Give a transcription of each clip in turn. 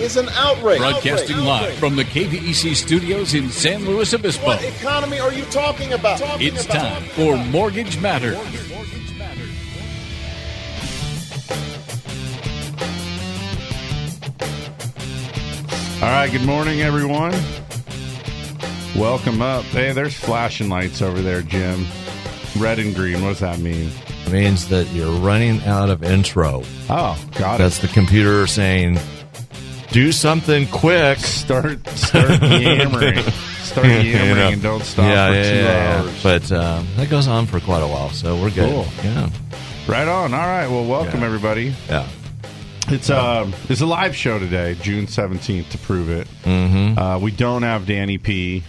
is an outrage. Broadcasting Outrage. live Outrage. from the KVEC studios in San Luis Obispo. What economy are you talking about? Talking It's about- time for Mortgage Matters. All right, good morning, everyone. Welcome up. Hey, there's flashing lights over there, Jim. Red and green. What does that mean? It means that you're running out of intro. Oh, got it. That's the computer saying, "Do something quick." Start, start yammering. Start yammering You know. and don't stop yeah, for yeah, two yeah, hours. But um, that goes on for quite a while, so we're good. Cool. Yeah, right on. All right. Well, welcome everybody. yeah. It's um, it's a live show today, June seventeenth, to prove it. Mm-hmm. Uh, we don't have Danny P.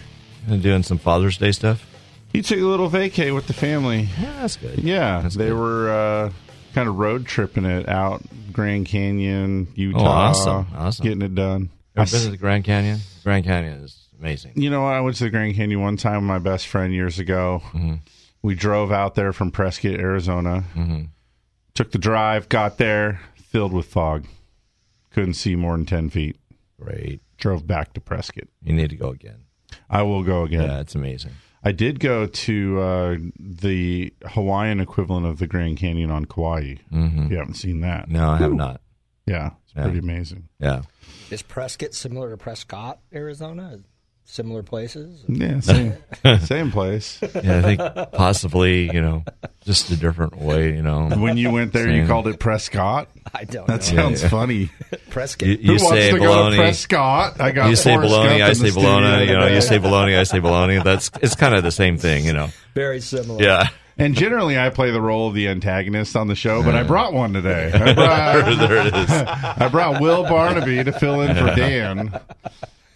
And doing some Father's Day stuff. He took a little vacay with the family. Yeah, that's good. Yeah, That's they good. were uh, kind of road tripping it out Grand Canyon, Utah. Oh, awesome, awesome. Getting it done. I Ever been to the Grand Canyon? Grand Canyon is amazing. you know what? I went to the Grand Canyon one time with my best friend years ago. Mm-hmm. We drove out there from Prescott, Arizona. Mm-hmm. Took the drive, got there, filled with fog. Couldn't see more than 10 feet. Great. Drove back to Prescott. You need to go again. I will go again. Yeah, it's amazing. I did go to uh, the Hawaiian equivalent of the Grand Canyon on Kauai. Mm-hmm. You haven't seen that. No, I have not. Yeah, it's Yeah. pretty amazing. Yeah. Is Prescott similar to Prescott, Arizona? Similar places? Yeah, same, same place. Yeah, I think possibly, you know, just a different way, you know. When you went there, you Same. called it Prescott. I don't That know. sounds funny. Prescott. You, Who you wants say to go to bologna. Prescott? I got You say Forrest bologna, Gump I in say the bologna. studio You know, you say bologna, I say bologna. That's it's kind of the same thing, you know. Very similar. Yeah, And generally, I play the role of the antagonist on the show, but I brought one today. I brought, there it is. I brought Will Barnaby to fill in for Dan.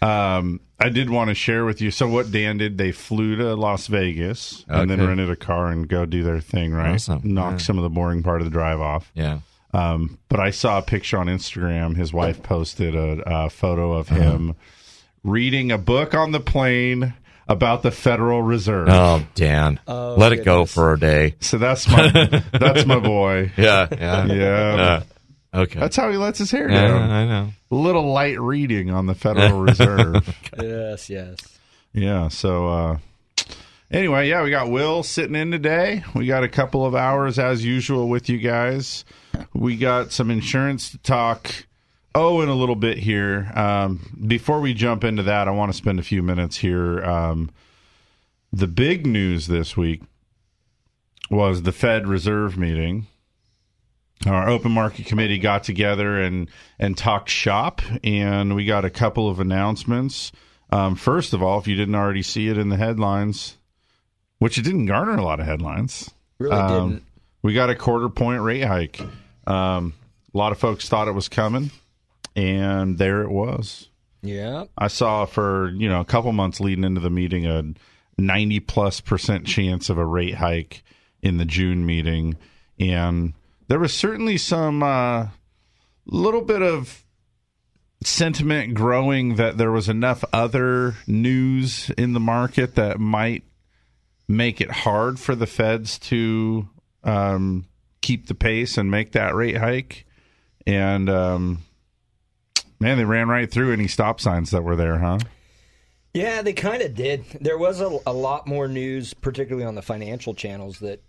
Um, I did want to share with you. So, what Dan did, they flew to Las Vegas and then rented a car and go do their thing, right? Awesome. Knock Yeah. some of the boring part of the drive off. Yeah. Um, but I saw a picture on Instagram. His wife posted a, a photo of Uh-huh. him reading a book on the plane about the Federal Reserve. Oh, Dan, let it go for a day. So that's my that's my boy. Yeah, yeah, Yeah. Uh, okay. That's how he lets his hair yeah, down. I know. A little light reading on the Federal Reserve. Yes, yes. Yeah. So uh, anyway, yeah, we got Will sitting in today. We got a couple of hours as usual with you guys. We got some insurance to talk. Oh, in a little bit here. Um, before we jump into that, I want to spend a few minutes here. Um, the big news this week was the Fed Reserve meeting. Our open market committee got together and and talked shop, and we got a couple of announcements. Um, first of all, if you didn't already see it in the headlines, which it didn't garner a lot of headlines, Really um, didn't. we got a quarter point rate hike. Um, a lot of folks thought it was coming, and there it was. Yeah. I saw for you know a couple months leading into the meeting a ninety plus percent chance of a rate hike in the June meeting, and there was certainly some uh, little bit of sentiment growing that there was enough other news in the market that might make it hard for the feds to um, keep the pace and make that rate hike. And um, man, they ran right through any stop signs that were there, huh? Yeah, they kind of did. There was a, a lot more news, particularly on the financial channels, that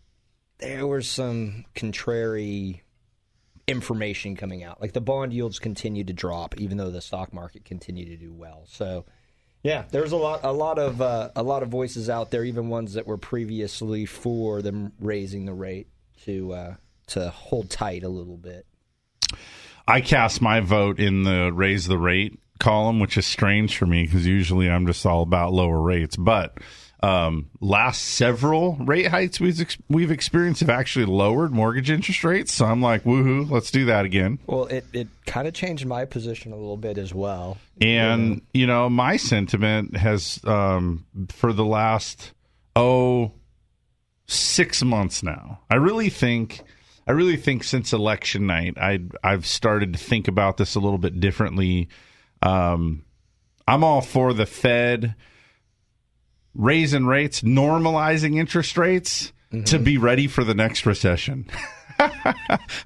there was some contrary information coming out. Like the bond yields continued to drop, even though the stock market continued to do well. So, yeah, there's a lot, a lot of, uh, a lot of voices out there, even ones that were previously for them raising the rate to uh, to hold tight a little bit. I cast my vote in the raise the rate column, which is strange for me because usually I'm just all about lower rates. But um, last several rate hikes we've ex- we've experienced have actually lowered mortgage interest rates. So I'm like, woohoo, let's do that again. Well, it, it kind of changed my position a little bit as well. And you know, my sentiment has um, for the last oh six months now. I really think. I really think since election night, I I've started to think about this a little bit differently. Um, I'm all for the Fed raising rates, normalizing interest rates to be ready for the next recession.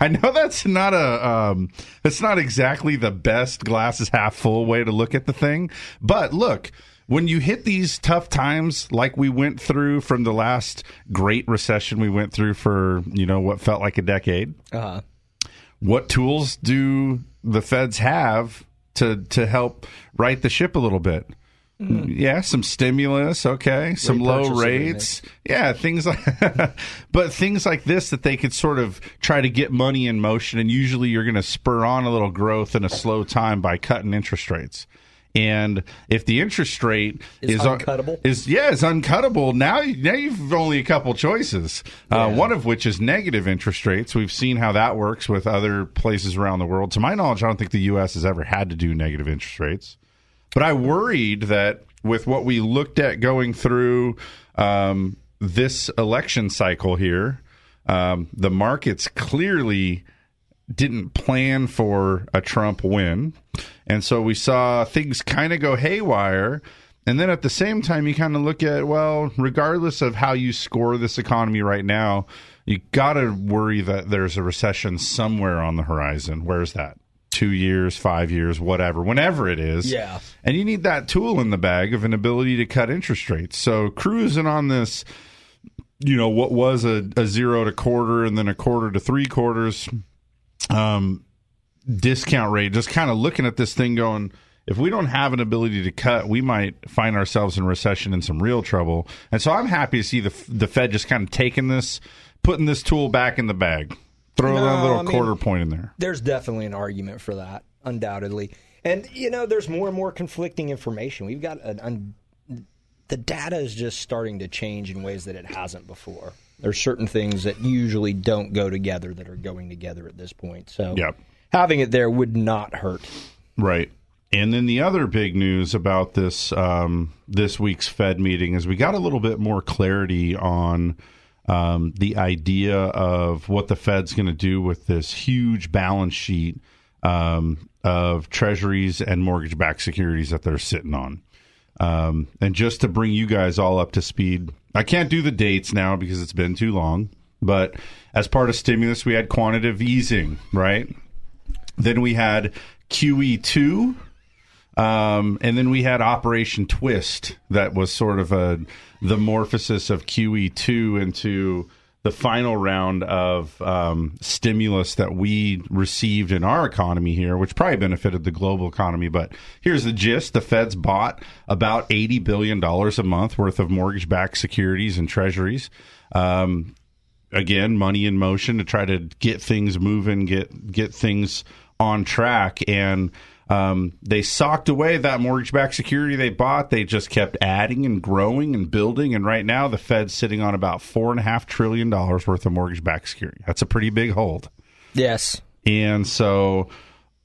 I know that's not a um, that's not exactly the best glasses half full way to look at the thing, but look, when you hit these tough times like we went through from the last great recession we went through for you know what felt like a decade, Uh-huh. what tools do the feds have to to help right the ship a little bit? Yeah, some stimulus, okay, some low rates, yeah, things like, but things like this that they could sort of try to get money in motion, and usually you're going to spur on a little growth in a slow time by cutting interest rates. And if the interest rate Is is uncuttable? is yeah, is uncuttable. Now, now you've only a couple choices. Uh, one of which is negative interest rates. We've seen how that works with other places around the world. To my knowledge, I don't think the U.S. has ever had to do negative interest rates. But I worried that with what we looked at going through um, this election cycle here, um, the markets clearly didn't plan for a Trump win. And so we saw things kind of go haywire. And then at the same time, you kind of look at, well, regardless of how you score this economy right now, you got to worry that there's a recession somewhere on the horizon. Where's that? Two years, five years, whatever, whenever it is. Yeah. And you need that tool in the bag of an ability to cut interest rates. So cruising on this, you know, what was a, a zero to quarter and then a quarter to three quarters um, discount rate, just kind of looking at this thing going, if we don't have an ability to cut, we might find ourselves in recession and some real trouble. And so I'm happy to see the the Fed just kind of taking this, putting this tool back in the bag, throw No, a little I mean- quarter point in there. There's definitely an argument for that, undoubtedly. And you know, there's more and more conflicting information. We've got an un- the data is just starting to change in ways that it hasn't before. There's certain things that usually don't go together that are going together at this point. So Yep. having it there would not hurt. Right. And then the other big news about this um, this week's Fed meeting is we got a little bit more clarity on um, the idea of what the Fed's going to do with this huge balance sheet um, of treasuries and mortgage backed securities that they're sitting on. Um, and just to bring you guys all up to speed, I can't do the dates now because it's been too long. But as part of stimulus, we had quantitative easing, right? Then we had QE2. Um, and then we had Operation Twist, that was sort of a the morphosis of QE2 into the final round of um, stimulus that we received in our economy here, which probably benefited the global economy. But here's the gist: the Fed's bought about eighty billion dollars a month worth of mortgage-backed securities and treasuries. Um, again, money in motion to try to get things moving, get get things on track, and um, they socked away that mortgage-backed security they bought. They just kept adding and growing and building, and right now the Fed's sitting on about four and a half trillion dollars worth of mortgage-backed security. That's a pretty big hold, Yes. and so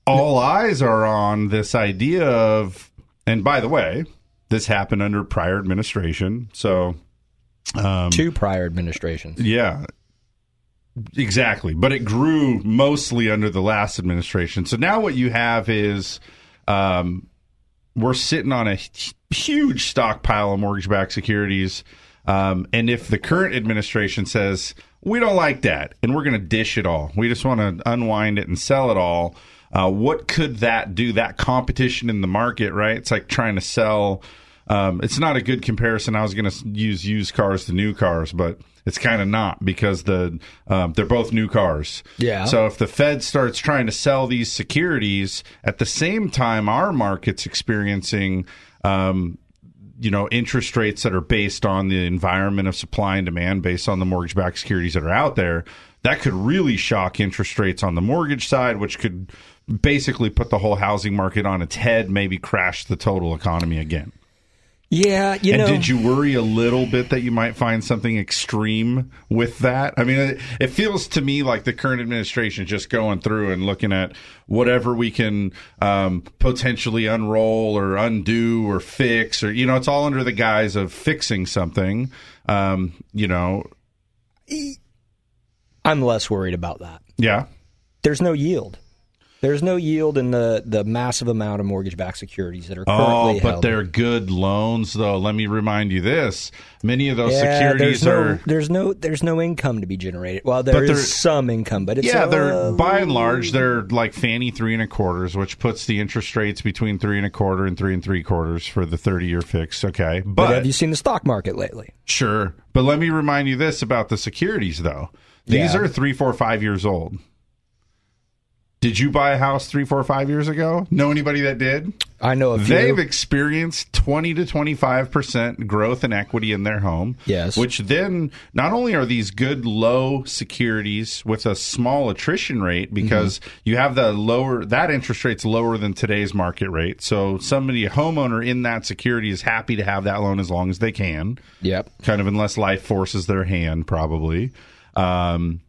all eyes are on this idea of. And by the way, this happened under prior administration, so. Um, Two prior administrations. yeah, exactly. But it grew mostly under the last administration. So now what you have is um, we're sitting on a huge stockpile of mortgage backed securities. Um, and if the current administration says, we don't like that and we're going to dish it all, we just want to unwind it and sell it all. Uh, what could that do? That competition in the market, right? It's like trying to sell. Um, it's not a good comparison. I was going to use used cars to new cars, but it's kind of not because the um, they're both new cars. Yeah. So if the Fed starts trying to sell these securities at the same time, our market's experiencing. Um, you know, interest rates that are based on the environment of supply and demand, based on the mortgage backed securities that are out there, that could really shock interest rates on the mortgage side, which could basically put the whole housing market on its head, maybe crash the total economy again. Yeah, you and know. did you worry a little bit that you might find something extreme with that? I mean, it, it feels to me like the current administration just going through and looking at whatever we can um, potentially unroll or undo or fix, or you know, it's all under the guise of fixing something. Um, you know, I'm less worried about that. yeah. There's no yield. There's no yield in the, the massive amount of mortgage-backed securities that are currently. Oh, currently but held. they're good loans, though. Let me remind you this: many of those yeah, securities there's no, are. there's no there's no income to be generated. Well, there is some income, but it's Yeah, uh, they're by and large they're like Fannie three and a quarters, which puts the interest rates between three and a quarter and three and three quarters for the thirty year fix. Okay, But but have you seen the stock market lately? sure. But let me remind you this about the securities, though. These Yeah. are three, four, five years old. Did you buy a house three, four, five years ago? Know anybody that did? I know a few. They've experienced 20 to 25% growth in equity in their home. Yes. Which then, not only are these good low securities with a small attrition rate because you have the lower, that interest rate's lower than today's market rate. So somebody, a homeowner in that security is happy to have that loan as long as they can. Yep. Kind of unless life forces their hand, probably. Um,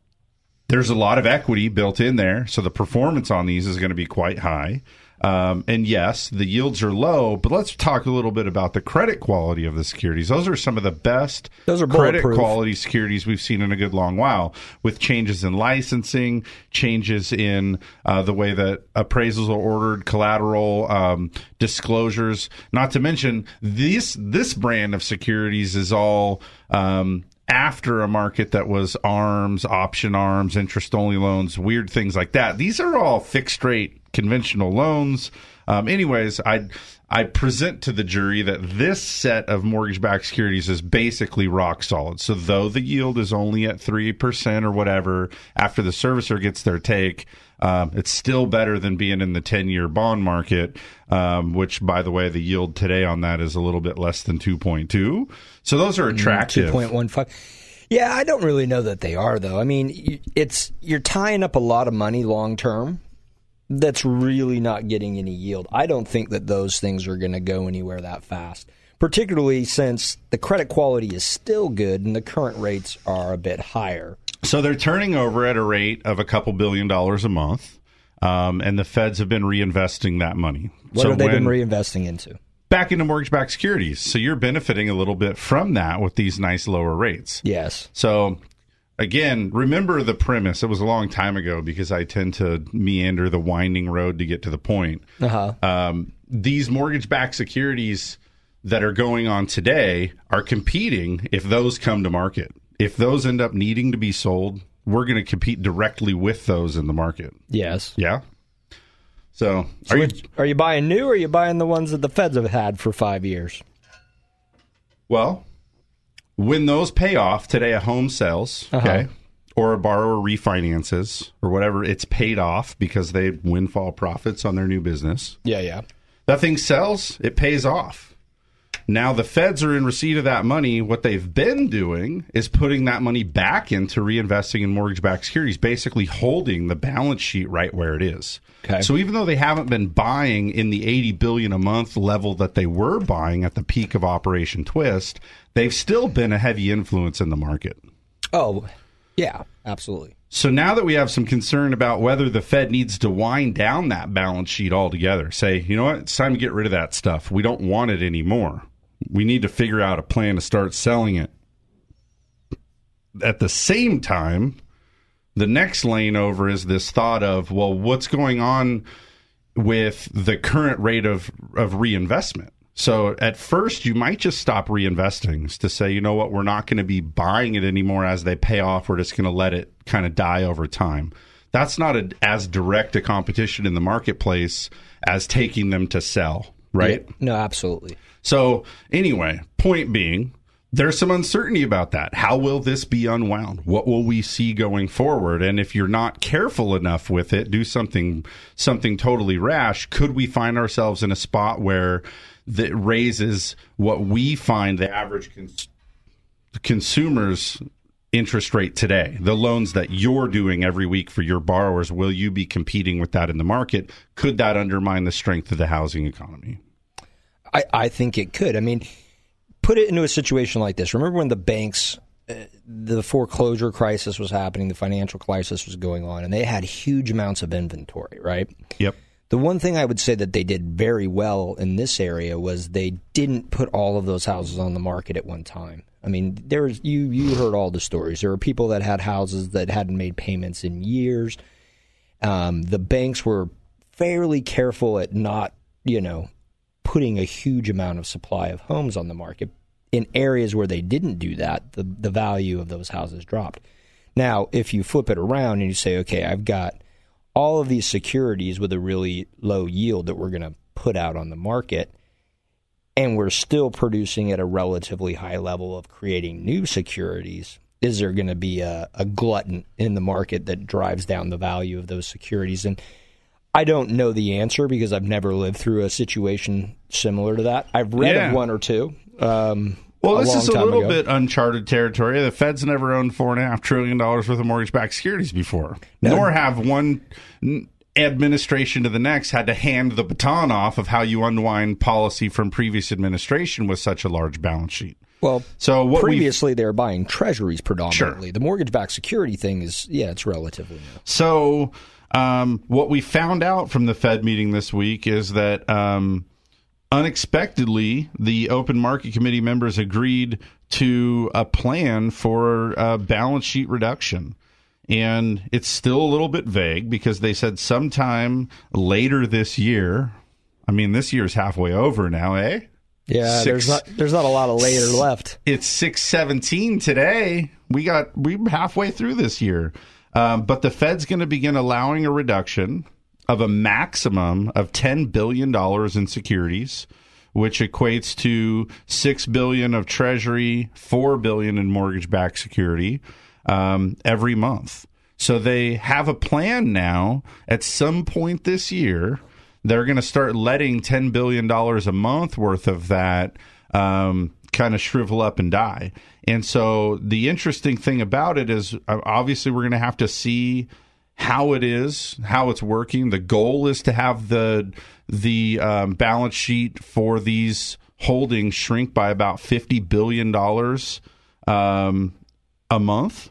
there's a lot of equity built in there, so the performance on these is going to be quite high. Um, and yes, the yields are low, but let's talk a little bit about the credit quality of the securities. Those are some of the best Those are credit quality securities we've seen in a good long while, with changes in licensing, changes in uh, the way that appraisals are ordered, collateral um, disclosures. Not to mention this this brand of securities is all. Um, after a market that was arms, option arms, interest only loans, weird things like that. These are all fixed rate conventional loans. Um, anyways, I I present to the jury that this set of mortgage backed securities is basically rock solid. So though the yield is only at three percent or whatever after the servicer gets their take. Um, it's still better than being in the 10 year bond market, um, which, by the way, the yield today on that is a little bit less than 2.2. So those are attractive. Point one five. Yeah, I don't really know that they are though. I mean, it's you're tying up a lot of money long term. That's really not getting any yield. I don't think that those things are going to go anywhere that fast. Particularly since the credit quality is still good and the current rates are a bit higher. So they're turning over at a rate of a couple billion dollars a month. Um, and the feds have been reinvesting that money. What so have they been reinvesting into? back into mortgage-backed securities. So you're benefiting a little bit from that with these nice lower rates. Yes. So again, remember the premise. It was a long time ago because I tend to meander the winding road to get to the point. Uh huh. Um, these mortgage-backed securities that are going on today are competing if those come to market. If those end up needing to be sold, we're going to compete directly with those in the market. Yes. Yeah. So, are you are you buying new or are you buying the ones that the feds have had for five years? Well, when those pay off today, a home sells, uh-huh. okay, or a borrower refinances or whatever, it's paid off because they windfall profits on their new business. Yeah, yeah. That thing sells, it pays off. Now the feds are in receipt of that money. What they've been doing is putting that money back into reinvesting in mortgage-backed securities, basically holding the balance sheet right where it is. Okay. So even though they haven't been buying in the 80 billion a month level that they were buying at the peak of Operation Twist, they've still been a heavy influence in the market. Oh, yeah, absolutely. So now that we have some concern about whether the Fed needs to wind down that balance sheet altogether, say, you know what, it's time to get rid of that stuff. We don't want it anymore. We need to figure out a plan to start selling it. At the same time, the next lane over is this thought of, well, what's going on with the current rate of, of reinvestment? So at first, you might just stop reinvesting to say, you know what, we're not going to be buying it anymore as they pay off. We're just going to let it kind of die over time. That's not a, as direct a competition in the marketplace as taking them to sell, right? Yeah, no, absolutely. So, anyway, point being, there's some uncertainty about that. How will this be unwound? What will we see going forward? And if you're not careful enough with it, do something something totally rash, could we find ourselves in a spot where that raises what we find the average cons- consumer's interest rate today? The loans that you're doing every week for your borrowers, will you be competing with that in the market? Could that undermine the strength of the housing economy? I, I think it could. I mean, put it into a situation like this. Remember when the banks, uh, the foreclosure crisis was happening, the financial crisis was going on, and they had huge amounts of inventory, right? Yep. The one thing I would say that they did very well in this area was they didn't put all of those houses on the market at one time. I mean, there's you you heard all the stories. There were people that had houses that hadn't made payments in years. Um, the banks were fairly careful at not, you know, putting a huge amount of supply of homes on the market. In areas where they didn't do that, the the value of those houses dropped. Now, if you flip it around and you say, okay, I've got all of these securities with a really low yield that we're going to put out on the market, and we're still producing at a relatively high level of creating new securities, is there going to be a, a, glutton in the market that drives down the value of those securities? And I don't know the answer because I've never lived through a situation similar to that. I've read Yeah. of one or two. Um, Well, this is a little ago. bit uncharted territory. The Fed's never owned four and a half trillion dollars worth of mortgage-backed securities before, nor have one administration to the next had to hand the baton off of how you unwind policy from previous administration with such a large balance sheet. Well, So what previously they were buying treasuries predominantly. The mortgage-backed security thing is, yeah, it's relatively new. So, um, what we found out from the Fed meeting this week is that um, unexpectedly, the Open Market Committee members agreed to a plan for a balance sheet reduction. And it's still a little bit vague because they said sometime later this year. I mean, this year's halfway over now, eh? Yeah, Six- there's not there's not a lot of later left. it's 617 today we got we're halfway through this year um, but the fed's going to begin allowing a reduction of a maximum of 10 billion dollars in securities which equates to 6 billion of treasury 4 billion in mortgage backed security um, every month so they have a plan now at some point this year they're going to start letting $10 billion a month worth of that um, kind of shrivel up and die. And so the interesting thing about it is uh, obviously we're going to have to see how it is, how it's working. The goal is to have the the um, balance sheet for these holdings shrink by about fifty billion dollars um, a month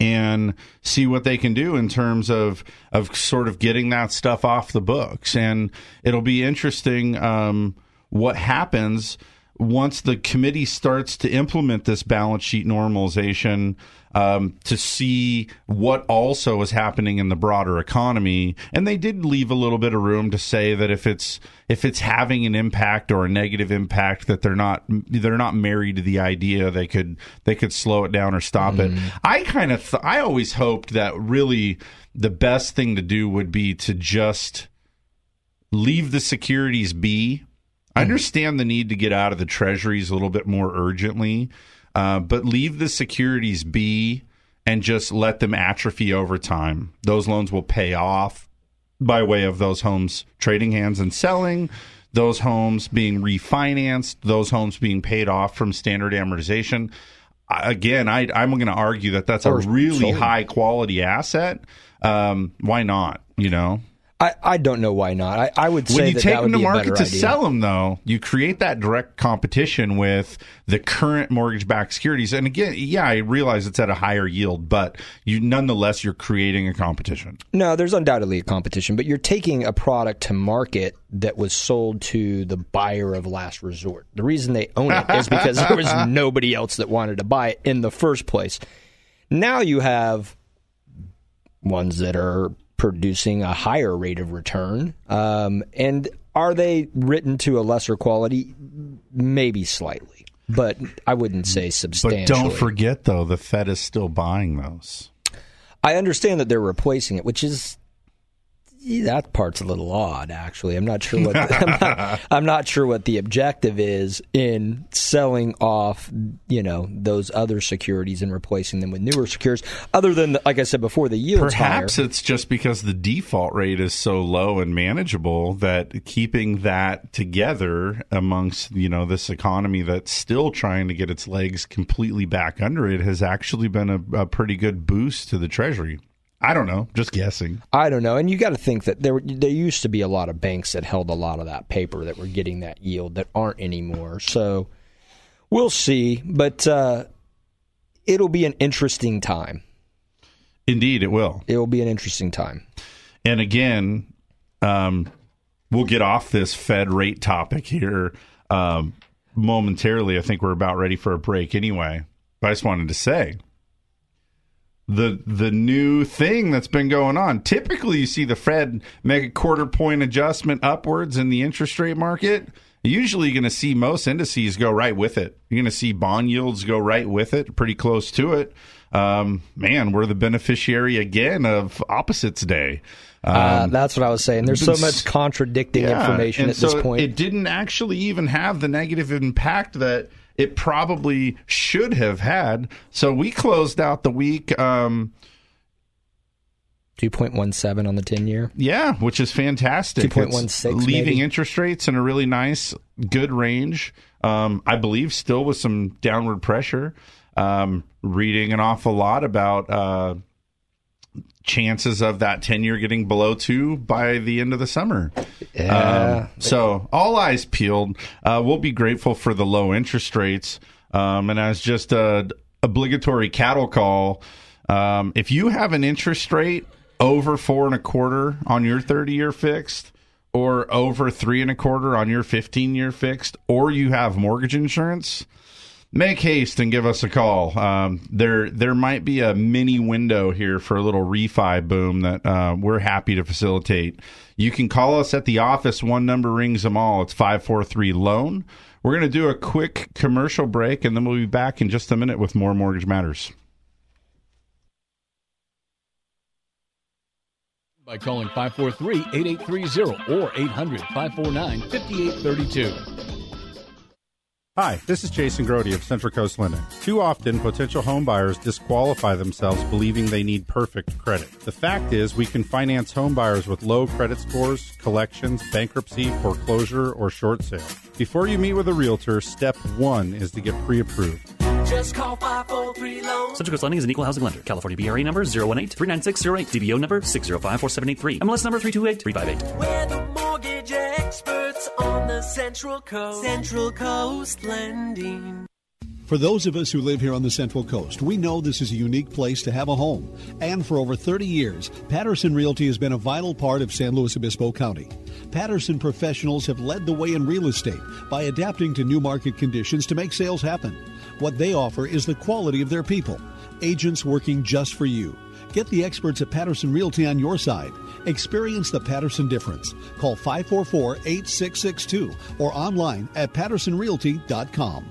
and see what they can do in terms of of sort of getting that stuff off the books. And it'll be interesting um, what happens once the committee starts to implement this balance sheet normalization um, to see what also is happening in the broader economy. And they did leave a little bit of room to say that if it's if it's having an impact or a negative impact, that they're not they're not married to the idea. They could they could slow it down or stop it. I kind of th- I always hoped that really the best thing to do would be to just leave the securities be. I understand the need to get out of the treasuries a little bit more urgently, uh, but leave the securities be and just let them atrophy over time. Those loans will pay off by way of those homes trading hands and selling, those homes being refinanced, those homes being paid off from standard amortization. Again, I, I'm going to argue that that's a really sold. high quality asset. Um, why not? You know, I, I don't know why not. I, I would say when you that take that them to market to idea. sell them, though, you create that direct competition with the current mortgage-backed securities. And again, yeah, I realize it's at a higher yield, but you nonetheless you're creating a competition. No, there's undoubtedly a competition, but you're taking a product to market that was sold to the buyer of last resort. The reason they own it is because there was nobody else that wanted to buy it in the first place. Now you have ones that are producing a higher rate of return. Um, and are they written to a lesser quality? Maybe slightly, but I wouldn't say substantially. But don't forget, though, the Fed is still buying those. I understand that they're replacing it, which is that part's a little odd. Actually, I'm not sure what I'm, not, I'm not sure what the objective is in selling off, you know, those other securities and replacing them with newer securities. Other than, like I said before, the yields Perhaps higher. it's just because the default rate is so low and manageable that keeping that together amongst you know this economy that's still trying to get its legs completely back under it has actually been a, a pretty good boost to the treasury. I don't know, just guessing. I don't know, and you got to think that there there used to be a lot of banks that held a lot of that paper that were getting that yield that aren't anymore. So We'll see, but uh, it'll be an interesting time. Indeed, it will. It will be an interesting time. And again, um, we'll get off this Fed rate topic here um, momentarily. I think we're about ready for a break anyway. But I just wanted to say the the new thing that's been going on. Typically, you see the Fed make a quarter point adjustment upwards in the interest rate market. Usually, you're going to see most indices go right with it. You're going to see bond yields go right with it, pretty close to it. Um, man, we're the beneficiary again of opposites day. Uh, Um, that's what I was saying. There's so much contradicting yeah, information at this point. It didn't actually even have the negative impact that it probably should have had. So we closed out the week. Um, 2.17 on the 10 year. Yeah, which is fantastic. 2.16 It's leaving maybe. interest rates in a really nice, good range. Um, I believe still with some downward pressure. Um, reading an awful lot about uh, chances of that tenure getting below two by the end of the summer. Yeah. Um, so all eyes peeled. Uh, we'll be grateful for the low interest rates. Um, and as just a obligatory cattle call, um, if you have an interest rate over four and a quarter on your 30 year fixed, or over three and a quarter on your 15 year fixed, or you have mortgage insurance, make haste and give us a call. Um, there, there might be a mini window here for a little refi boom that uh, we're happy to facilitate. You can call us at the office. One number rings them all. It's five four three loan. We're going to do a quick commercial break, and then we'll be back in just a minute with more mortgage matters. by calling 543-8830 or 800-549-5832. Hi, this is Jason Grody of Central Coast Lending. Too often, potential home buyers disqualify themselves believing they need perfect credit. The fact is, we can finance home buyers with low credit scores, collections, bankruptcy, foreclosure, or short sale. Before you meet with a realtor, step one is to get pre approved. Just call 543 loan. Central Coast Lending is an equal housing lender. California BRE number 018-39608. DBO number 6054783. MLS number 328358. We're the mortgage experts on the Central Coast. Central Coast Lending. For those of us who live here on the Central Coast, we know this is a unique place to have a home. And for over 30 years, Patterson Realty has been a vital part of San Luis Obispo County. Patterson professionals have led the way in real estate by adapting to new market conditions to make sales happen. What they offer is the quality of their people, agents working just for you. Get the experts at Patterson Realty on your side. Experience the Patterson difference. Call 544 8662 or online at pattersonrealty.com.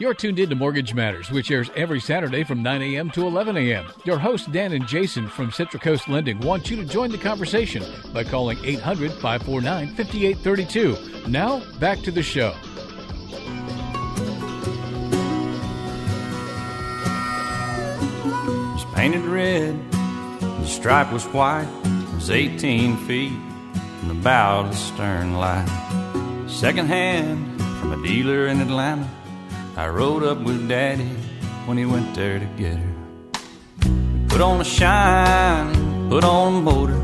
You're tuned in to Mortgage Matters, which airs every Saturday from 9 a.m. to 11 a.m. Your hosts, Dan and Jason from Central Coast Lending, want you to join the conversation by calling 800 549 5832. Now, back to the show. was painted red, the stripe was white, it was 18 feet from the bow to the stern line. Second hand from a dealer in Atlanta, I rode up with Daddy when he went there to get her. We put on a shine, put on a motor,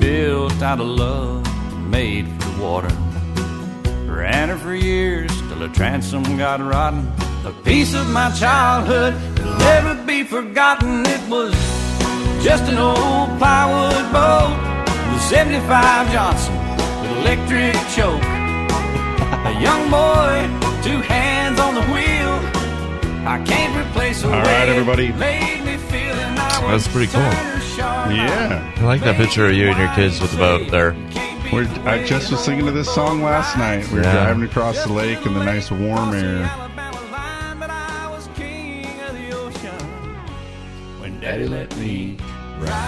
built out of love, made for the water. Ran her for years till her transom got rotten. A piece of my childhood that'll never be forgotten. It was just an old plywood boat with 75 Johnson with electric choke. A young boy, two hands on the wheel. I can't replace All right, everybody. Made me feel and I That's pretty cool. Yeah. I like that picture of you and your kids with the boat there. We're, I just was singing to this song last night. We were Yeah. driving across the lake in the nice warm air.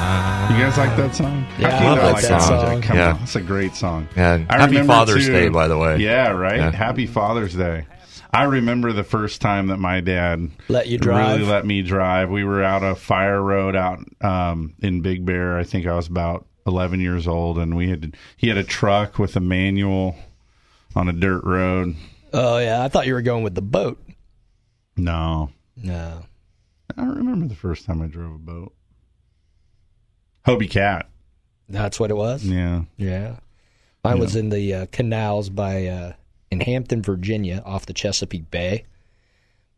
You guys like that song? Yeah, I not like like that that song. song? Come Yeah. on, it's a great song. Yeah, I happy Father's too- Day, by the way. Yeah, right. Yeah. Happy Father's Day. I remember the first time that my dad Let you drive? Really let me drive. We were out a fire road out um, in Big Bear. I think I was about eleven years old, and we had he had a truck with a manual on a dirt road. Oh yeah, I thought you were going with the boat. No, No. I don't remember the first time I drove a boat. Hobie Cat. That's what it was. Yeah. Yeah. Mine was in the uh, canals by uh, in Hampton, Virginia, off the Chesapeake Bay.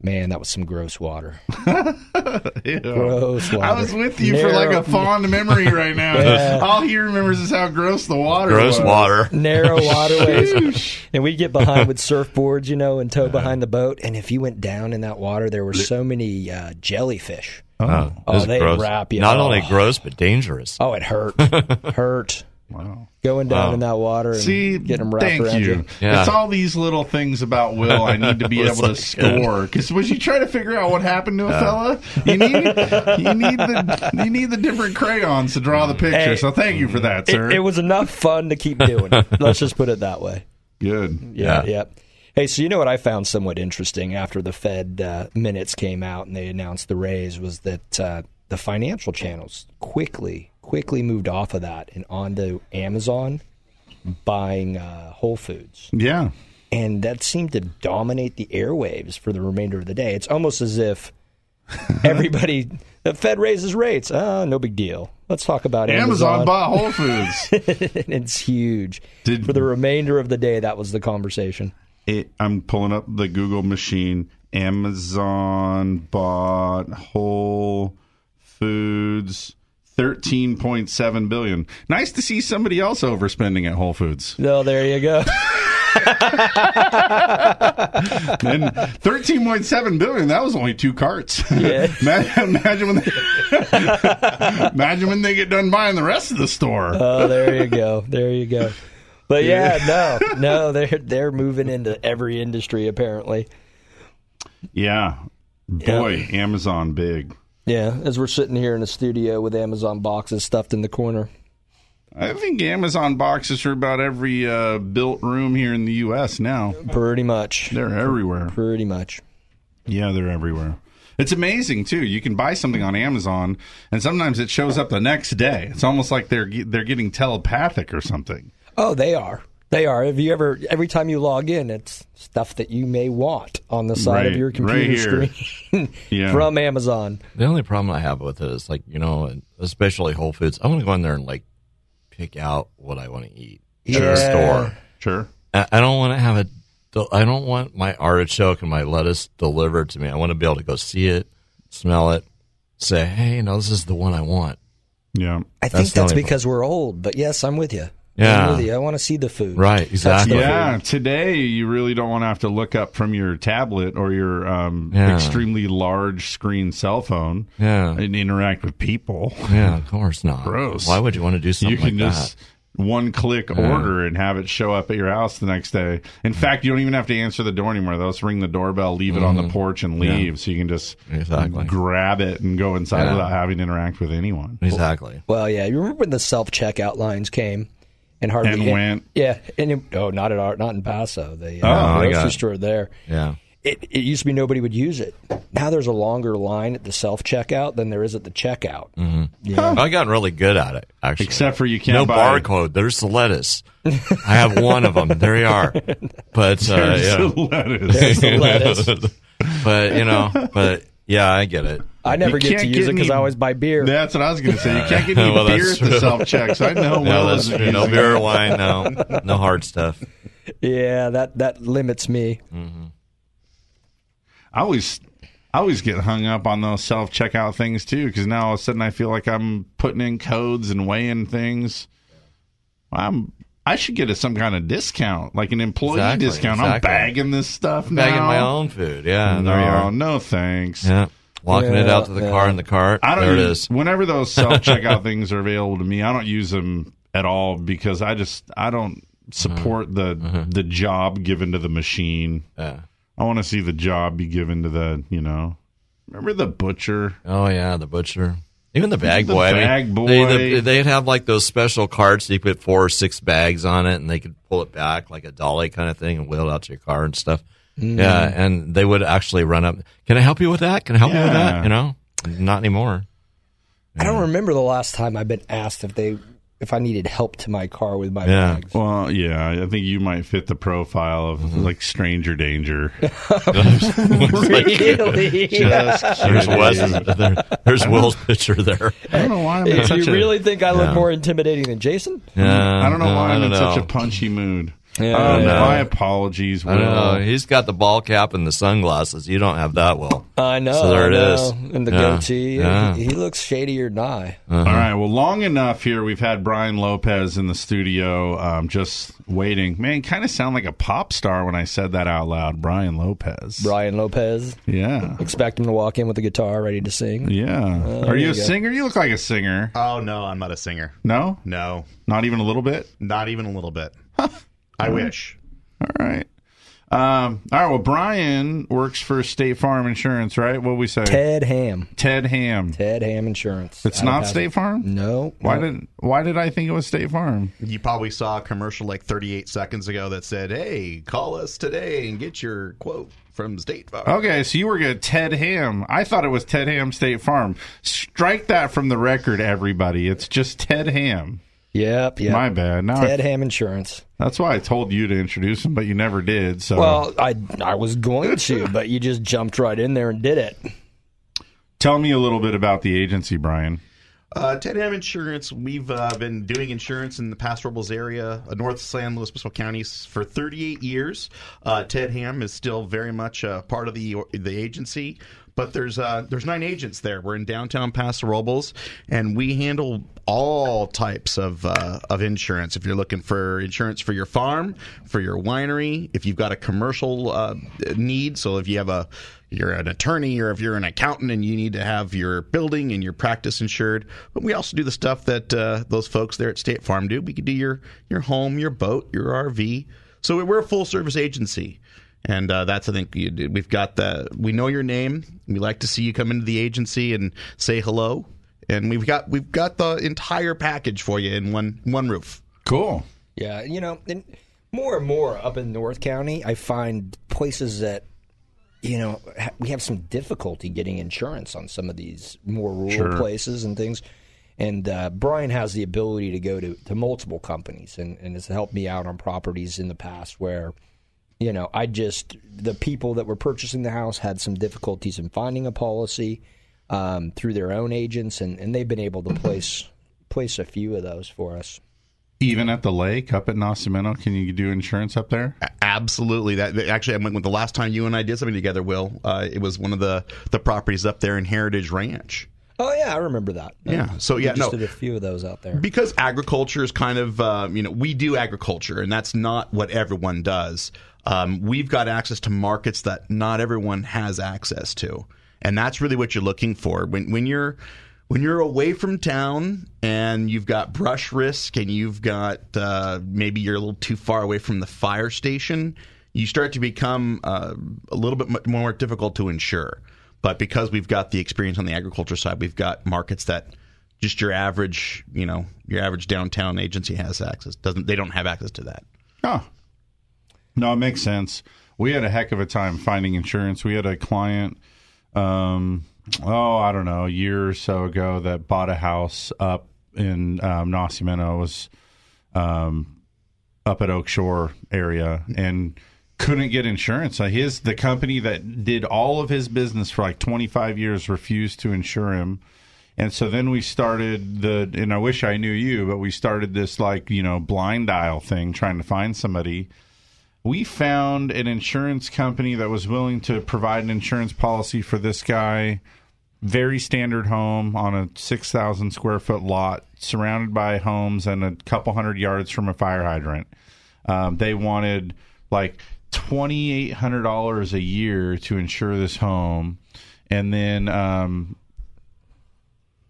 Man, that was some gross water. Gross water. I was with you for like a fond memory right now. Yeah. All he remembers is how gross the water Gross was. water. narrow waterways. and we'd get behind with surfboards, you know, and tow behind the boat. And if you went down in that water, there were so many uh, jellyfish. Oh. oh, Oh, this they gross. wrap you. Not Oh. only gross but dangerous. Oh, it hurt. hurt. Wow. Going down Wow. in that water and See, getting them wrapped thank around you. you. Yeah. It's all these little things about Will I need to be It's able to score. Because when you try to figure out what happened to a fella, you need you need the you need the different crayons to draw the picture. Hey, so thank you for that, sir. It, it was enough fun to keep doing it. Let's just put it that way. Good. Yeah, Yeah. yeah. Hey, so you know what I found somewhat interesting after the Fed uh, minutes came out and they announced the raise was that uh, the financial channels quickly, quickly moved off of that and onto Amazon buying uh, Whole Foods. Yeah. And that seemed to dominate the airwaves for the remainder of the day. It's almost as if everybody, the Fed raises rates. Oh, no big deal. Let's talk about Amazon, Amazon. bought Whole Foods. it's huge. Did- for the remainder of the day, that was the conversation. It, I'm pulling up the Google machine. Amazon bought Whole Foods. 13.7 billion. Nice to see somebody else overspending at Whole Foods. No, there you go. And 13.7 billion, that was only two carts. Yeah. imagine, imagine when they, imagine when they get done buying the rest of the store. Oh, there you go. There you go. But yeah, no, no, they're they're moving into every industry apparently. yeah. Boy, Amazon big. Yeah, as we're sitting here in the studio with Amazon boxes stuffed in the corner. I think Amazon boxes are about every uh, built room here in the U.S. now. Pretty much. They're everywhere. Pretty much. Yeah, they're everywhere. It's amazing too. You can buy something on Amazon, and sometimes it shows up the next day. It's almost like they're they're getting telepathic or something. Oh, they are. They are. Have you ever? Every time you log in, it's stuff that you may want on the side of your computer here. screen Yeah. from Amazon. The only problem I have with it is like you know, especially Whole Foods. I want to go in there and like pick out what I want to eat at Yeah. the store. Sure. I I don't want to have a. I don't want my artichoke and my lettuce delivered to me. I want to be able to go see it, smell it, say, "Hey, no, this is the one I want." Yeah. I That's think the that's because we're old. But yes, I'm with you. Yeah. I'm with you. I want to see the food. Right, exactly. Yeah, food. today you really don't want to have to look up from your tablet or your um, Yeah. extremely large screen cell phone Yeah, and interact with people. yeah, of course not. Gross. Why would you want to do something you can like just that? one click Yeah. order and have it show up at your house the next day. In fact, you don't even have to answer the door anymore. They'll just ring the doorbell, leave it on the Mhm. porch, and Yeah. leave. So you can just Exactly. grab it and go inside Yeah. without having to interact with anyone. Exactly. Well, yeah. You remember when the self checkout lines came and hardly And went. Yeah, and it, oh, not at our, not in Paso. The Oh, uh, I got grocery store there. Yeah. It, it used to be nobody would use it. Now there's a longer line at the self checkout than there is at the checkout. hmm Yeah. I got really good at it. Actually, Except for you can't no buy- barcode. There's the lettuce. I have one of them. There you are. But uh, There's yeah. the lettuce. There's the lettuce. but you know, but yeah, I get it. I never get to can't use get it because any- I always buy beer. That's what I was going to say. You can't get any Well, beer that's at the self check. So I know No, Will that's true. No beer or wine. No, no hard stuff. Yeah, that that limits me. Mm-hmm. I always, I always get hung up on those self checkout things too, because now all of a sudden I feel like I'm putting in codes and weighing things. I'm, I should get a, some kind of discount, like an employee Exactly, discount. exactly. I'm bagging this stuff now. Bagging my own food. Yeah, no, there you are. no thanks. Yeah, walking it out to the yeah. car in the cart. I don't. there it use- is. Whenever those self checkout things are available to me, I don't use them at all because I just I don't support the uh-huh. Uh-huh. the job given to the machine. Yeah. I want to see the job be given to the you know. Remember the butcher? Oh yeah, the butcher. Even the bag The boy. I mean, boy. They, the, they'd have like those special carts. You put four or six bags on it, and they could pull it back like a dolly kind of thing and wheel it out to your car and stuff. Mm. Yeah, and they would actually run up. Can I help you with that? Can I help you with that? You know, not anymore. I don't remember the last time I've been asked if they if I needed help to my car with my Yeah. bags. Well, yeah, I think you might fit the profile of Mm-hmm. like stranger danger. really? Just There's kidding. Wes. There, there's Will's picture there. I don't know why I'm in If such you a, think I look Yeah. more intimidating than Jason? Yeah, I don't know no, why I I'm in don't such a punchy mood. Yeah, Um, yeah. My apologies, I know. He's got the ball cap and the sunglasses. You don't have that, Will. I know. So there I it know. is. And the Yeah. goatee. Yeah. He, he looks shadier than I. All right. Well, long enough here. We've had Brian Lopez in the studio, um, just waiting. Man, kind of sound like a pop star when I said that out loud. Brian Lopez. Brian Lopez. Yeah. Expect him to walk in with a guitar ready to sing. Yeah. Oh, Are you you a go. singer? You look like a singer. Oh no, I'm not a singer. No? No, Not even a little bit? not even a little bit. I wish. All right. Um, all right. Well, Brian works for State Farm Insurance, right? What we say? Ted Ham. Ted Ham. Ted Ham Insurance. It's not Pas- State Farm. No. Why no. did Why did I think it was State Farm? You probably saw a commercial like 38 seconds ago that said, "Hey, call us today and get your quote from State Farm." Okay, so you were at Ted Ham. I thought it was Ted Ham State Farm. Strike that from the record, everybody. It's just Ted Ham. Yep, yep. My bad. Now Ted I- Ham Insurance. that's why I told you to introduce him, but you never did. So Well, I I was going to, but you just jumped right in there and did it. tell me a little bit about the agency, Brian. Uh, Ted Ham Insurance. We've uh, been doing insurance in the Paso Robles area, uh, North San Luis Obispo counties, for 38 years. Uh, Ted Ham is still very much uh, part of the the agency, but there's uh, there's nine agents there. We're in downtown Paso Robles, and we handle all types of uh, of insurance. If you're looking for insurance for your farm, for your winery, if you've got a commercial uh, need, so if you have a you're an attorney or if you're an accountant and you need to have your building and your practice insured. But we also do the stuff that uh, those folks there at State Farm do. We could do your your home, your boat, your RV. So we're a full service agency. And uh, that's I think you, we've got the we know your name. We like to see you come into the agency and say hello. And we've got we've got the entire package for you in one one roof. Cool. Yeah, you know, and more and more up in North County, I find places that you know ha- we have some difficulty getting insurance on some of these more rural Sure. places and things. And uh, Brian has the ability to go to, to multiple companies and, and has helped me out on properties in the past where, you know, I just, the people that were purchasing the house had some difficulties in finding a policy um, through their own agents, and, and they've been able to place place a few of those for us. Even at the lake up at Nacimiento, can you do insurance up there? Absolutely. That that- actually, I went with the last time you and I did something together. Will uh, it was one of the the properties up there in Heritage Ranch. Oh yeah, I remember that. Yeah. So yeah, we just no. did a few of those out there. Because agriculture is kind of, uh, you know, we do agriculture, and that's not what everyone does. Um, we've got access to markets that not everyone has access to, and that's really what you're looking for when when you're when you're away from town and you've got brush risk and you've got uh, maybe you're a little too far away from the fire station. You start to become uh, a little bit more difficult to insure. But because we've got the experience on the agriculture side, we've got markets that just your average, you know, your average downtown agency has access. Doesn't they don't have access to that. Oh. No, it makes sense. We had a heck of a time finding insurance. We had a client, um, oh, I don't know, a year or so ago that bought a house up in um, Nacimiento. It was um, up at Oak Shore area and couldn't get insurance. Uh, his the company that did all of his business for like 25 years refused to insure him. And so then we started the, and I wish I knew you, but we started this like, you know, blind dial thing trying to find somebody. We found an insurance company that was willing to provide an insurance policy for this guy. Very standard home on a 6,000 square foot lot, surrounded by homes and a couple hundred yards from a fire hydrant. Um, they wanted like $2,800 a year to insure this home. And then um,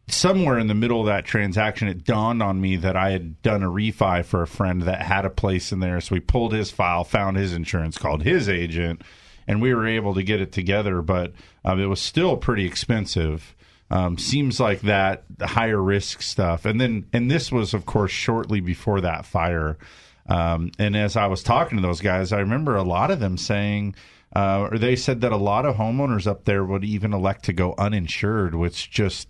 somewhere in the middle of that transaction, it dawned on me that I had done a refi for a friend that had a place in there. So we pulled his file, found his insurance, called his agent, and we were able to get it together. But um, it was still pretty expensive. Um, seems like that higher risk stuff, and then and this was of course shortly before that fire. Um, and as I was talking to those guys, I remember a lot of them saying, uh, or they said that a lot of homeowners up there would even elect to go uninsured, which just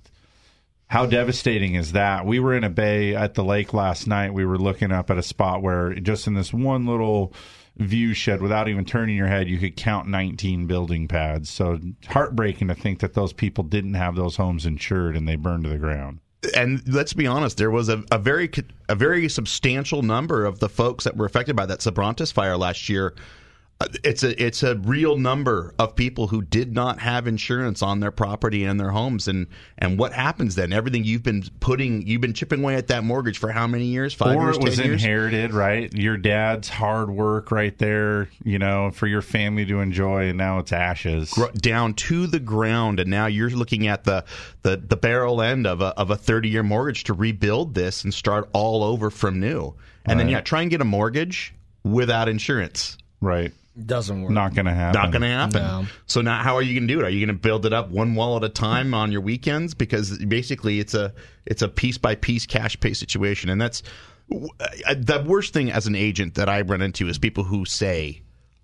how devastating is that? We were in a bay at the lake last night. We were looking up at a spot where just in this one little view shed, without even turning your head, you could count 19 building pads. So heartbreaking to think that those people didn't have those homes insured and they burned to the ground and let's be honest, there was a, a, very a very substantial number of the folks that were affected by that Soberanes fire last year it's a it's a real number of people who did not have insurance on their property and their homes. And and what happens then? Everything you've been putting you've been chipping away at that mortgage for how many years? Five or years? it was years? inherited right? Your dad's hard work right there you know for your family to enjoy and now it's ashes. Down to the ground. And now you're looking at the the, the barrel end of a of a 30 year mortgage to rebuild this and start all over from new. And right. then yeah try and get a mortgage without insurance. Right doesn't work. Not going to happen. Not going to happen. No. So now, how are you going to do it? Are you going to build it up one wall at a time on your weekends? Because basically, it's a it's a piece by piece cash pay situation, and that's uh, the worst thing as an agent that I run into is people who say,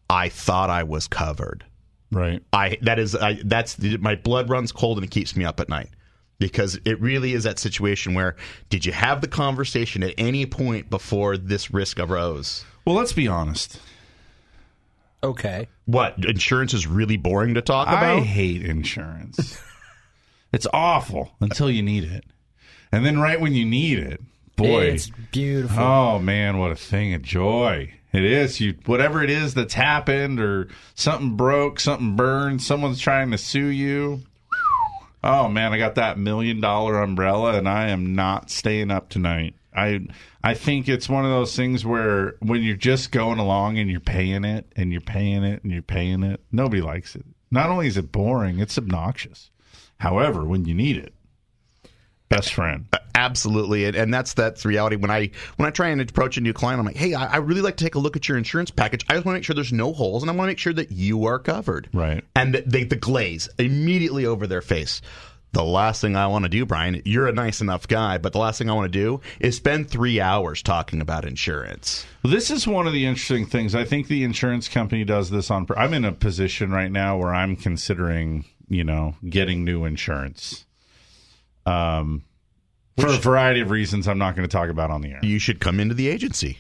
"I thought I was covered." Right. I that is I, that's my blood runs cold and it keeps me up at night because it really is that situation where did you have the conversation at any point before this risk arose? Well, let's be honest Okay. What? Insurance is really boring to talk about? I hate insurance. it's awful until you need it. And then right when you need it, boy. It's beautiful. Oh man, what a thing of joy. It is. You whatever it is that's happened or something broke, something burned, someone's trying to sue you. Oh man, I got that million dollar umbrella and I am not staying up tonight. I I think it's one of those things where when you're just going along and you're paying it and you're paying it and you're paying it, nobody likes it. Not only is it boring, it's obnoxious. However, when you need it, best friend. Absolutely, and, and that's that's reality. When I when I try and approach a new client, I'm like, hey, I, I really like to take a look at your insurance package. I just want to make sure there's no holes, and I want to make sure that you are covered. Right. And they, the glaze immediately over their face the last thing I want to do, Brian, you're a nice enough guy, but the last thing I want to do is spend three hours talking about insurance. Well, this is one of the interesting things. I think the insurance company does this on. I'm in a position right now where I'm considering, you know, getting new insurance. Um, for a variety of reasons, I'm not going to talk about on the air. You should come into the agency.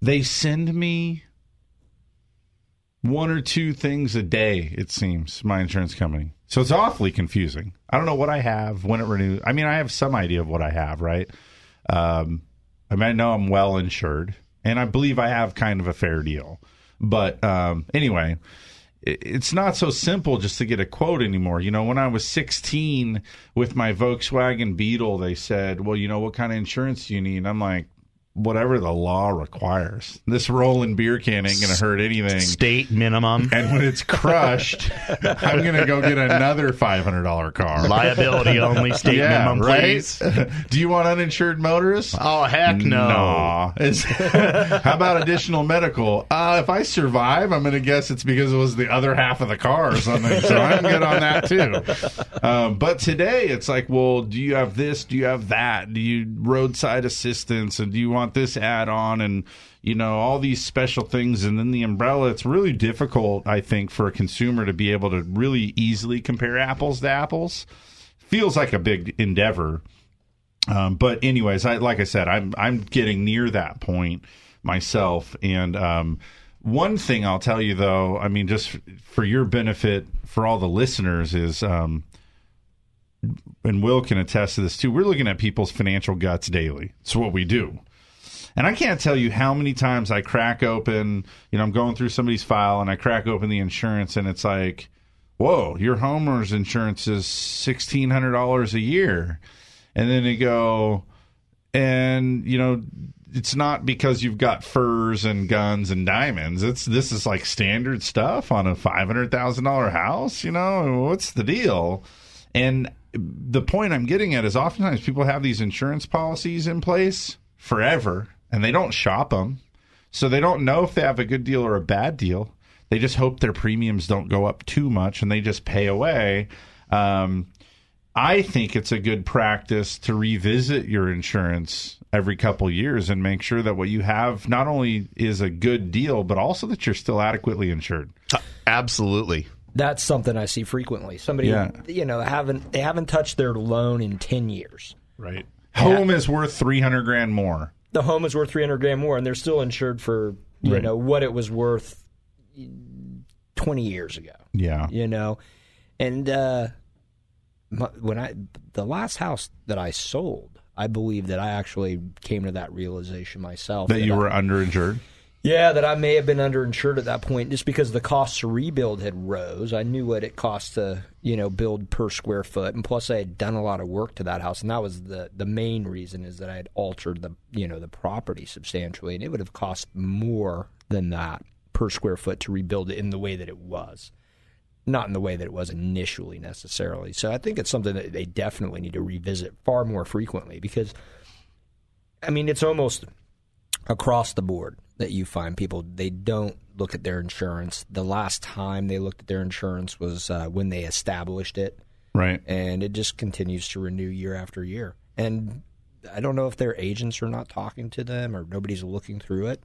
They send me one or two things a day, it seems, my insurance company. So it's awfully confusing. I don't know what I have when it renews. I mean, I have some idea of what I have, right? Um, I mean, I know I'm well insured, and I believe I have kind of a fair deal. But um, anyway, it's not so simple just to get a quote anymore. You know, when I was 16 with my Volkswagen Beetle, they said, "Well, you know, what kind of insurance do you need?" I'm like, whatever the law requires. This rolling beer can ain't going to hurt anything. State minimum. And when it's crushed, I'm going to go get another $500 car. Liability only, state yeah, minimum, please. Right? Do you want uninsured motorists? Oh, heck no. no. how about additional medical? Uh, if I survive, I'm going to guess it's because it was the other half of the car or something. So I'm good on that too. Um, but today it's like, well, do you have this? Do you have that? Do you roadside assistance? And do you want want this add on and you know all these special things and then the umbrella it's really difficult i think for a consumer to be able to really easily compare apples to apples feels like a big endeavor um, but anyways I, like i said i'm i'm getting near that point myself and um, one thing i'll tell you though i mean just for your benefit for all the listeners is um, and Will can attest to this too. We're looking at people's financial guts daily. It's what we do. And I can't tell you how many times I crack open, you know, I'm going through somebody's file and I crack open the insurance and it's like, whoa, your homeowner's insurance is $1,600 a year. And then they go, and, you know, it's not because you've got furs and guns and diamonds. It's this is like standard stuff on a five hundred thousand dollar house. You know what's the deal? And the point I'm getting at is oftentimes people have these insurance policies in place forever, and they don't shop them. So they don't know if they have a good deal or a bad deal. They just hope their premiums don't go up too much and they just pay away. Um, I think it's a good practice to revisit your insurance every couple years and make sure that what you have not only is a good deal, but also that you're still adequately insured. Absolutely. That's something I see frequently. Somebody, Yeah. you know, haven't they haven't touched their loan in ten years. Right. Home is worth three hundred grand more. The home is worth three hundred grand more, and they're still insured for you Right. know what it was worth twenty years ago. Yeah. you know, and uh, my, when I the last house that I sold, I believe that I actually came to that realization myself That you I- were underinsured. Yeah, that I may have been underinsured at that point just because the cost to rebuild had rose. I knew what it cost to, you know, build per square foot, and plus I had done a lot of work to that house, and that was the the main reason is that I had altered the, you know, the property substantially, and it would have cost more than that per square foot to rebuild it in the way that it was. Not in the way that it was initially necessarily. So I think it's something that they definitely need to revisit far more frequently because I mean, it's almost across the board that you find people they don't look at their insurance. The last time they looked at their insurance was uh, when they established it, Right. and it just continues to renew year after year. And I don't know if their agents are not talking to them or nobody's looking through it,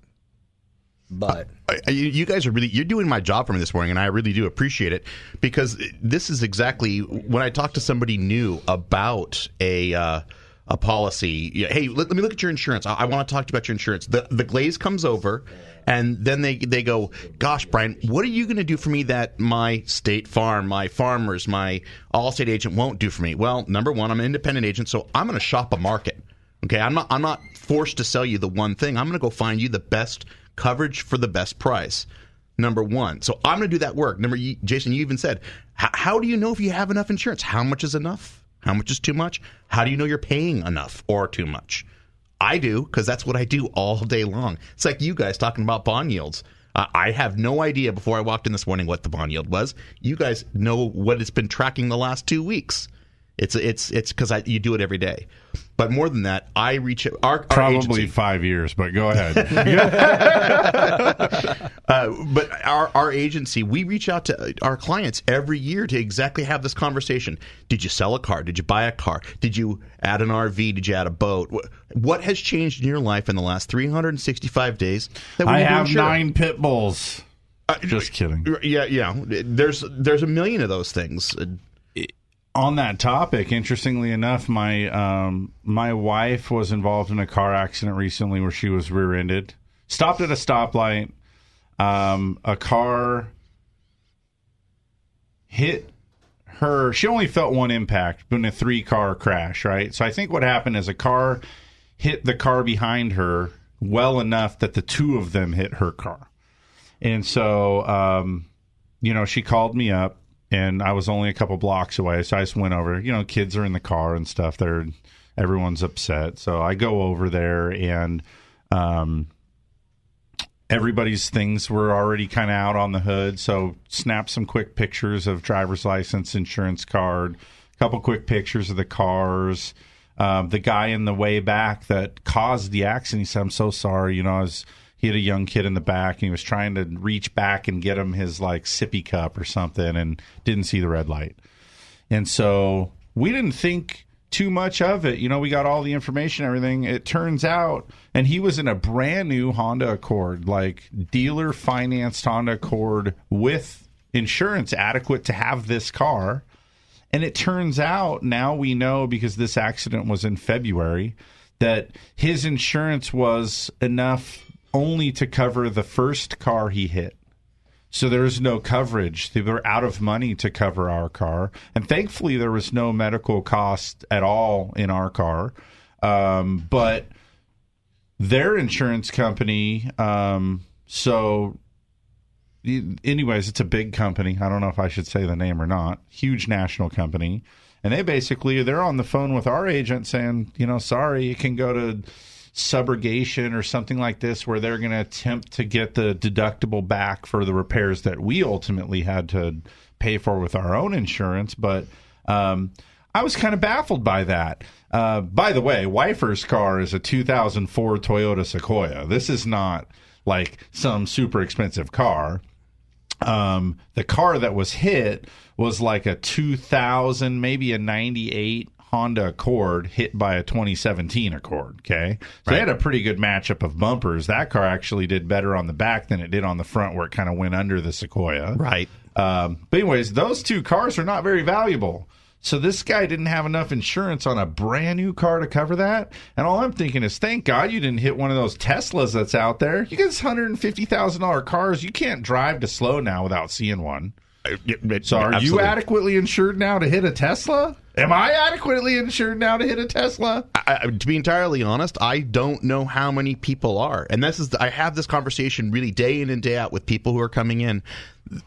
but You you guys are really you're doing my job for me this morning, and I really do appreciate it because this is exactly when I talk to somebody new about a. Uh, a policy. Hey, let, let me look at your insurance. I, I want to talk to you about your insurance. The the glaze comes over, and then they they go, "Gosh, Brian, what are you going to do for me that my State Farm, my farmers, my Allstate agent won't do for me?" Well, number one, I'm an independent agent, so I'm going to shop a market. Okay, I'm not I'm not forced to sell you the one thing. I'm going to go find you the best coverage for the best price. Number one. So I'm going to do that work. Number, Jason, you even said, how do you know if you have enough insurance? How much is enough? How much is too much? How do you know you're paying enough or too much? I do because that's what I do all day long. It's like you guys talking about bond yields. Uh, I have no idea before I walked in this morning what the bond yield was. You guys know what it's been tracking the last two weeks. It's it's it's because you do it every day. But more than that, I reach our, our Probably agency- five years, but go ahead. uh, but our, our agency, we reach out to our clients every year to exactly have this conversation. Did you sell a car? Did you buy a car? Did you add an RV? Did you add a boat? Wh- What has changed in your life in the last 365 days? That we I have nine pit bulls. Just kidding. Yeah, yeah. There's there's a million of those things. On that topic, interestingly enough, my um, my wife was involved in a car accident recently where she was rear-ended. Stopped at a stoplight. Um, a car hit her. She only felt one impact, but in a three-car crash, right? So I think what happened is a car hit the car behind her well enough that the two of them hit her car. And so, um, you know, she called me up and I was only a couple blocks away. So I just went over, you know, kids are in the car and stuff. They're, everyone's upset. So I go over there and, um, everybody's things were already kind of out on the hood. So snap some quick pictures of driver's license, insurance card, a couple quick pictures of the cars. Um, the guy in the way back that caused the accident, he said, I'm so sorry. You know, I was, he had a young kid in the back and he was trying to reach back and get him his like sippy cup or something and didn't see the red light. And so we didn't think too much of it. You know, we got all the information, everything. It turns out, and he was in a brand new Honda Accord, like dealer financed Honda Accord with insurance adequate to have this car. And it turns out now we know because this accident was in February that his insurance was enough only to cover the first car he hit. So there was no coverage. They were out of money to cover our car. And thankfully, there was no medical cost at all in our car. Um, but their insurance company, um, so anyways, it's a big company. I don't know if I should say the name or not. Huge national company. And they basically they're on the phone with our agent saying, you know, sorry, it can go to subrogation or something like this where they're going to attempt to get the deductible back for the repairs that we ultimately had to pay for with our own insurance. But um, I was kind of baffled by that. Uh, by the way, Wifer's car is a 2004 Toyota Sequoia. This is not like some super expensive car. Um, the car that was hit was like a 2000, maybe a 98 Honda Accord hit by a 2017 Accord. Okay. So they had a pretty good matchup of bumpers. That car actually did better on the back than it did on the front where it kind of went under the Sequoia. Right. Um, but anyways, those two cars are not very valuable. So this guy didn't have enough insurance on a brand new car to cover that. And all I'm thinking is, thank God you didn't hit one of those Teslas that's out there. You get this hundred and fifty thousand dollar cars. You can't drive to slow now without seeing one. So are you adequately insured now to hit a Tesla? Am I adequately insured now to hit a Tesla? I, I- to be entirely honest, I don't know how many people are, and this is I have this conversation really day in and day out with people who are coming in.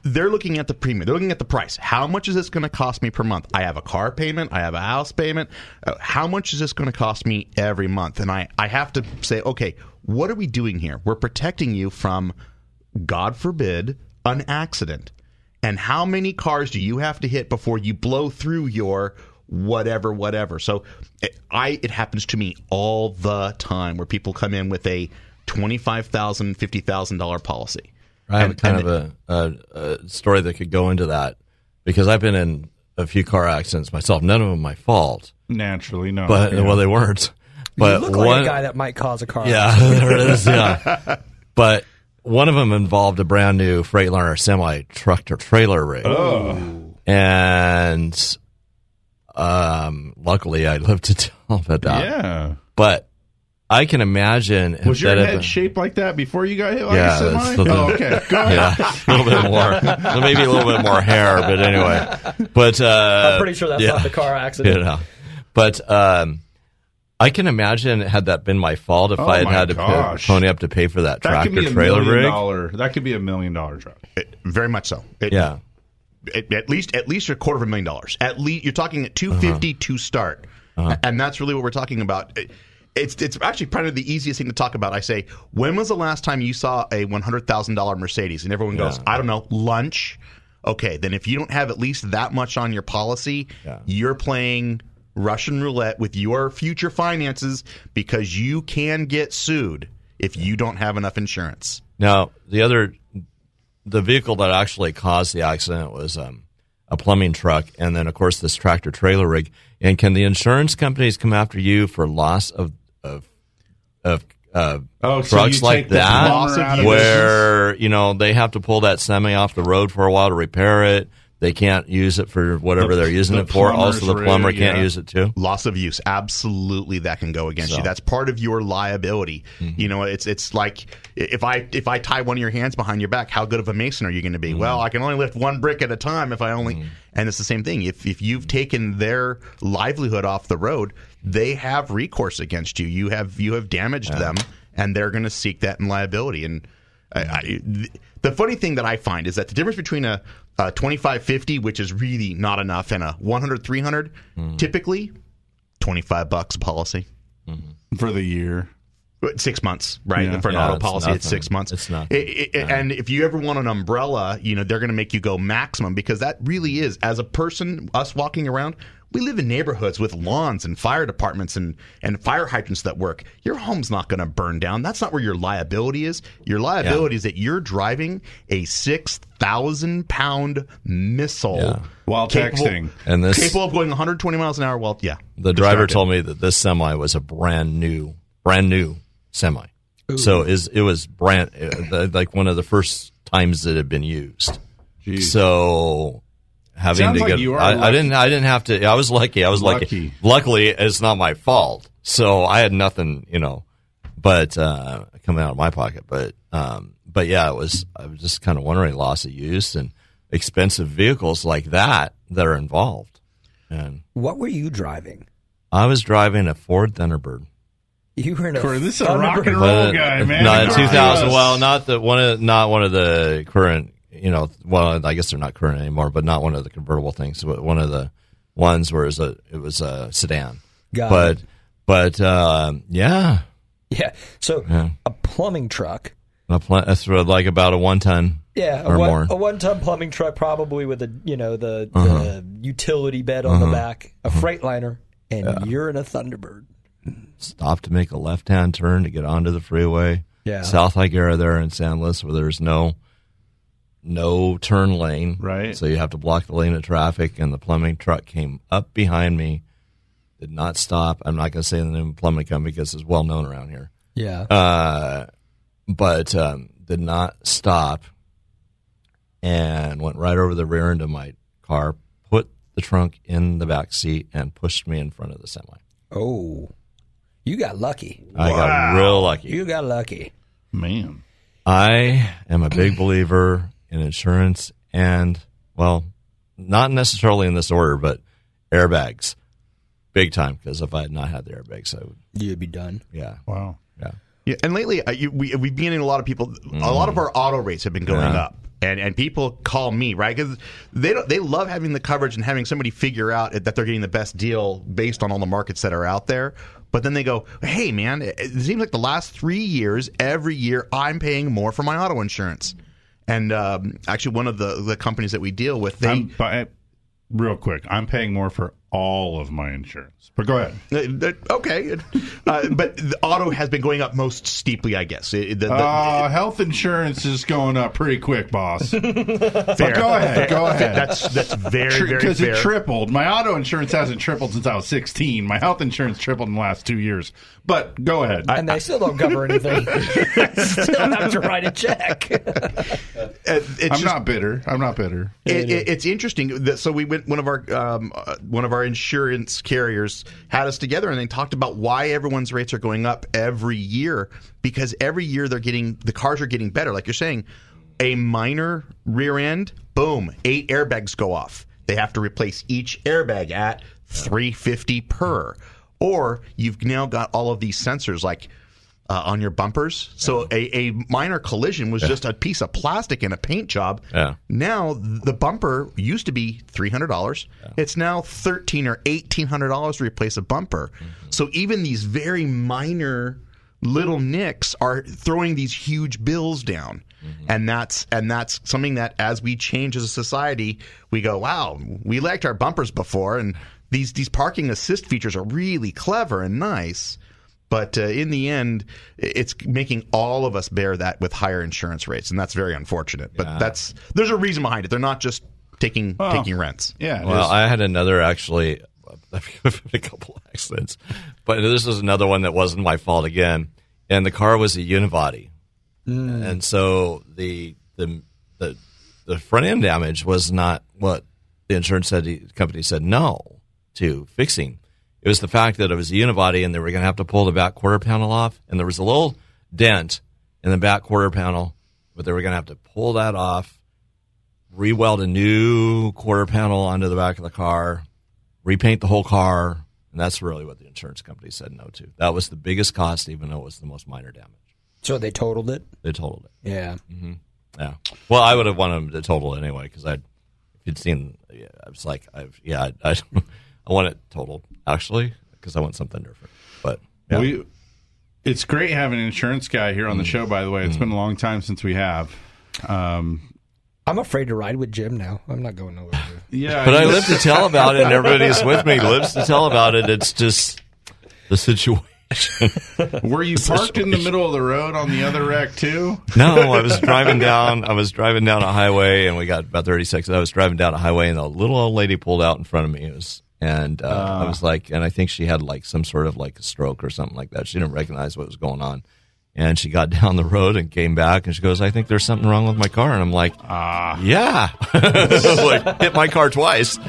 They're looking at the premium. They're looking at the price. How much is this going to cost me per month? I have a car payment. I have a house payment. Uh, how much is this going to cost me every month? And I I have to say, okay, what are we doing here? We're protecting you from, God forbid, an accident. And how many cars do you have to hit before you blow through your whatever, whatever? So it, I it happens to me all the time where people come in with a twenty five thousand, fifty thousand dollar policy. I have And- kind and of a, a, a story that could go into that because I've been in a few car accidents myself. None of them my fault, Naturally, no. but Yeah. well, they weren't. But you look like one, a guy that might cause a car. yeah, accident. there it is. Yeah, but one of them involved a brand new Freightliner semi tractor trailer rig. Oh. and um, luckily I lived to tell about that. Yeah. but I can imagine Was your head been- shaped like that before you got hit like yeah, a semi? that's oh, okay. Go ahead. yeah, a little bit more, maybe a little bit more hair, but anyway. But uh, I'm pretty sure that's yeah, not the car accident. You know, but um, I can imagine had that been my fault if Oh I had my had to gosh. pay, pony up to pay for that, That could tractor be a trailer million rig. dollar. That could be a million dollar truck. It- very much so. It- Yeah. At, at least at least a quarter of a million dollars. At least you're talking at Uh-huh. 250 to start. And that's really what we're talking about. It- it's it's actually probably the easiest thing to talk about. I say, when was the last time you saw a one hundred thousand dollar Mercedes? And everyone goes, Yeah. I don't know, lunch. Okay, then if you don't have at least that much on your policy, you're playing Russian roulette with your future finances because you can get sued if you don't have enough insurance. Now, the other, the vehicle that actually caused the accident was um, a plumbing truck, and then of course this tractor trailer rig. And can the insurance companies come after you for loss of of of uh, Oh, trucks you like that, plumber out of where you know they have to pull that semi off the road for a while to repair it? They can't use it for whatever The- they're using the it for. Also, the plumber can't yeah. use it too. Loss of use, absolutely, that can go against So. you. That's part of your liability. Mm-hmm. You know, it's it's like if I if I tie one of your hands behind your back, how good of a mason are you going to be? Mm-hmm. Well, I can only lift one brick at a time if I only. Mm-hmm. And it's the same thing. If if you've taken their livelihood off the road, they have recourse against you. You have you have damaged them, and they're going to seek that in liability. And I, I, th- the funny thing that I find is that the difference between a, Uh, a 2550, which is really not enough, and a 100 300, mm-hmm. typically 25 bucks policy mm-hmm. for the year. Six months, right? Yeah. For an Yeah, auto it's policy, it's six months. It's nothing. It- it- And if you ever want an umbrella, you know they're going to make you go maximum because that really is as a person, us walking around. We live in neighborhoods with lawns and fire departments and, and fire hydrants that work. Your home's not going to burn down. That's not where your liability is. Your liability is that you're driving a six thousand pound missile While capable- texting. And this- capable of going 120 miles an hour. Well, yeah, The driver distracted. told me that this semi was a brand new, brand new semi. So is it was brand uh, like one of the first times that it had been used. So having Sounds to like get, you are I, I didn't, I didn't have to. I was lucky. I was lucky. Lucky. Luckily, it's not my fault. So I had nothing, you know, but uh, coming out of my pocket. But um, but yeah, it was. I was just kind of wondering loss of use and expensive vehicles like that that are involved. And What were you driving? I was driving a Ford Thunderbird. You were in a Corey, this is a rock and roll But, guy, man. Not in 2000. Well, not the one of not one of the current. You know, well, I guess they're not current anymore, but not one of the convertible things. But one of the ones where it was a it was a sedan. Got but it. but um, yeah, Yeah. So Yeah. a plumbing truck. a pl- that's like about a one ton. Yeah, or a one, more. a one-ton plumbing truck, probably with a you know the, Uh-huh. the utility bed on the Uh-huh. back, a Freightliner, and you're in a Thunderbird. Stop to make a left hand turn to get onto the freeway. Yeah. South Higuera there in San Luis, where there's no no turn lane. Right. So you have to block the lane of traffic, and the plumbing truck came up behind me, did not stop. I'm not going to say the name of the plumbing company because it's well known around here. Yeah. Uh, but um, did not stop and went right over the rear end of my car, put the trunk in the back seat, and pushed me in front of the semi. Oh, you got lucky. I got real lucky. You got lucky. Man. I am a big believer in insurance and, well, not necessarily in this order, but airbags. Big time, because if I had not had the airbags, I would. You'd be done. Yeah. Wow. Yeah. Yeah, and lately uh, you, we, we've been getting a lot of people. A lot of our auto rates have been going Mm. Yeah. up, and and people call me right because they don't, they love having the coverage and having somebody figure out that they're getting the best deal based on all the markets that are out there. But then they go, "Hey, man, it, it seems like the last three years, every year I'm paying more for my auto insurance." And um, actually, one of the the companies that we deal with, they I'm, but, real quick, I'm paying more for all of my insurance. But go ahead. Uh, okay, uh, but the auto has been going up most steeply, I guess. It- the- the- Uh, health insurance is going up pretty quick, boss. Fair. But go ahead. Go ahead. That's that's very very because it tripled. My auto insurance hasn't tripled since I was 16. My health insurance tripled in the last two years. But go ahead. and they still don't cover anything. still have to write a check. It's I'm just- not bitter. I'm not bitter. It, it, it's interesting. That, so we went. One of our um, uh, one of our insurance carriers had us together, and they talked about why everyone's rates are going up every year. Because every year they're getting the cars are getting better. Like you're saying, a minor rear end, boom, eight airbags go off. They have to replace each airbag at three fifty per. Or you've now got all of these sensors like uh, on your bumpers. So a, a minor collision was just a piece of plastic and a paint job. Yeah. Now the bumper used to be three hundred dollars. It's now thirteen or eighteen hundred dollars to replace a bumper. So even these very minor little nicks are throwing these huge bills down. And that's and that's something that as we change as a society, we go, wow, we liked our bumpers before, and these these parking assist features are really clever and nice. But uh, in the end, it's making all of us bear that with higher insurance rates, and that's very unfortunate. But that's there's a reason behind it. They're not just taking Well, taking rents. Yeah. Well, I had another actually, a couple accidents, but this was another one that wasn't my fault again. And the car was a unibody, and so the the the the front end damage was not what the insurance said. The company said no to fixing. It was the fact that it was a unibody, and they were going to have to pull the back quarter panel off, and there was a little dent in the back quarter panel, but they were going to have to pull that off re-weld a new quarter panel onto the back of the car, repaint the whole car, and that's really what the insurance company said no to. That was the biggest cost, even though it was the most minor damage. So they totaled it. They totaled it. Yeah. hmm Yeah. Well, I would have wanted them to total it anyway because I'd, if you'd seen, yeah, I was like, I've, yeah, I, I, I want it totaled actually because I want something different. But yeah. Mm. We, it's great having an insurance guy here on the show. By the way, it's been a long time since we have. Um, I'm afraid to ride with Jim now. I'm not going nowhere. yeah, but I live to tell about it, and everybody's with me lives to tell about it. It's just the situation. Were you parked in the middle of the road on the other wreck too? No, I was driving down. I was driving down a highway, and we got about thirty seconds. I was driving down a highway, and a little old lady pulled out in front of me. It was, and uh, I was like, and I think she had like some sort of like a stroke or something like that. She didn't recognize what was going on, and she got down the road and came back, and she goes, "I think there's something wrong with my car," and I'm like, Ah, "Yeah," like hit my car twice. so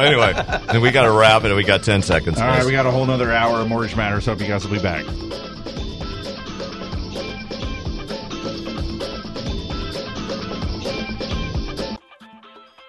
anyway, and we got to wrap it. We got ten seconds. All right, we got a whole nother hour of Mortgage Matters. Hope you guys will be back.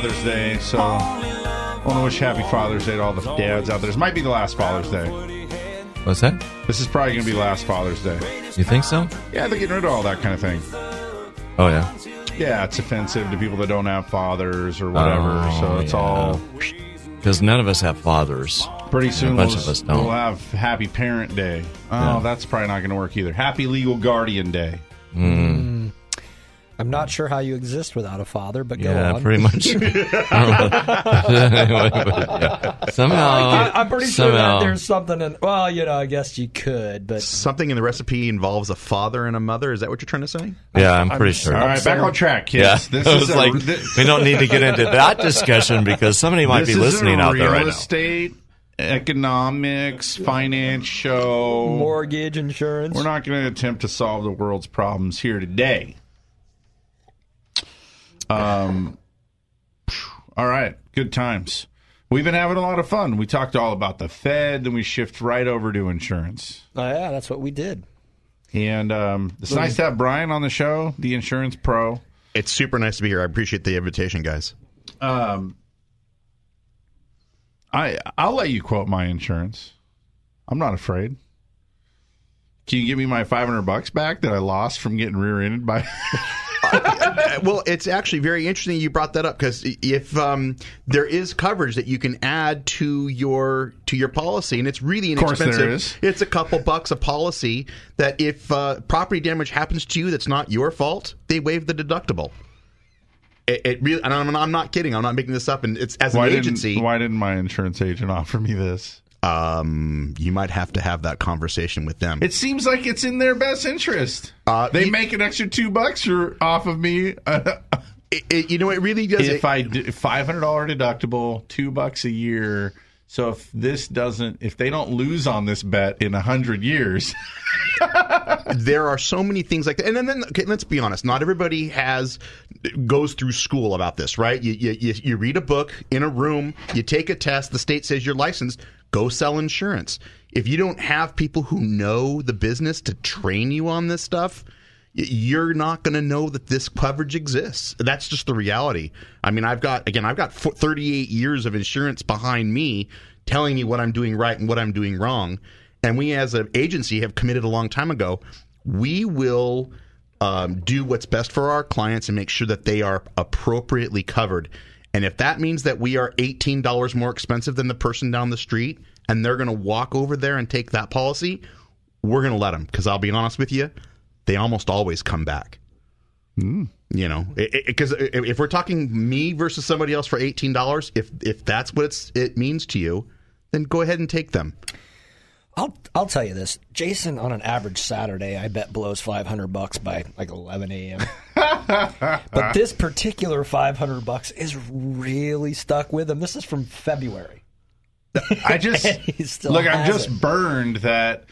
Father's Day. So I want to wish Happy Father's Day to all the dads out there. This might be the last Father's Day. What's that? This is probably going to be last Father's Day. You think so? Yeah, they're getting rid of all that kind of thing. Oh yeah. Yeah, it's offensive to people that don't have fathers or whatever. Oh, so it's yeah. all Because none of us have fathers. pretty soon. A bunch we'll, of us don't. we'll have Happy Parent Day. Oh, Yeah. that's probably not going to work either. Happy Legal Guardian Day. Mm. I'm not sure how you exist without a father, but go Yeah, on. pretty much. Anyway, but, yeah. Somehow, I, am pretty sure somehow. that there's something in. Well, you know, I guess you could, but Something in the recipe involves a father and a mother. Is that what you're trying to say? Yeah, I'm pretty sure. All right, back on track, kids. Yeah, This I is was a- like, thi- we don't need to get into that discussion because somebody might this be listening a out there real right now. estate, economics, finance show. mortgage insurance. We're not going to attempt to solve the world's problems here today. Um, all right, good times. We've been having a lot of fun. We talked all about the Fed, then we shift right over to insurance. Oh, yeah, that's what we did. And um, it's nice to have Brian on the show, the insurance pro. It's super nice to be here. I appreciate the invitation, guys. Um, I I'll let you quote my insurance. I'm not afraid. Can you give me my 500 bucks back that I lost from getting rear-ended by? Uh, well, it's actually very interesting you brought that up because if um, there is coverage that you can add to your to your policy, and it's really Of course there inexpensive. is. It's a couple bucks a policy. That if uh, property damage happens to you, that's not your fault. They waive the deductible. It, it really, and I'm, I'm not kidding. I'm not making this up. And it's as an agency. Didn't, why didn't my insurance agent offer me this? Um, you might have to have that conversation with them. It seems like it's in their best interest. Uh, they you- make an extra two bucks or off of me. It, it- you know, it really does. if I do five hundred dollar deductible, two bucks a year. So if this doesn't, if they don't lose on this bet in a hundred years, there are so many things like that. And then, okay, let's be honest. Not everybody has goes through school about this, right? You, you you read a book in a room, you take a test. The state says you're licensed. Go sell insurance. If you don't have people who know the business to train you on this stuff, you're not going to know that this coverage exists. That's just the reality. I mean, I've got again, I've got 38 years of insurance behind me, telling me what I'm doing right and what I'm doing wrong. And we, as an agency, have committed a long time ago. We will um, do what's best for our clients and make sure that they are appropriately covered. And if that means that we are $18 more expensive than the person down the street and they're going to walk over there and take that policy, we're going to let them. Because I'll be honest with you, they almost always come back. Hmm. You know, because if we're talking me versus somebody else for eighteen dollars, if if that's what it's, it means to you, then go ahead and take them. I'll I'll tell you this, Jason. On an average Saturday, I bet blows five hundred bucks by like eleven a.m. but this particular five hundred bucks is really stuck with him. This is from February. I just And he still look. I'm just it. burned that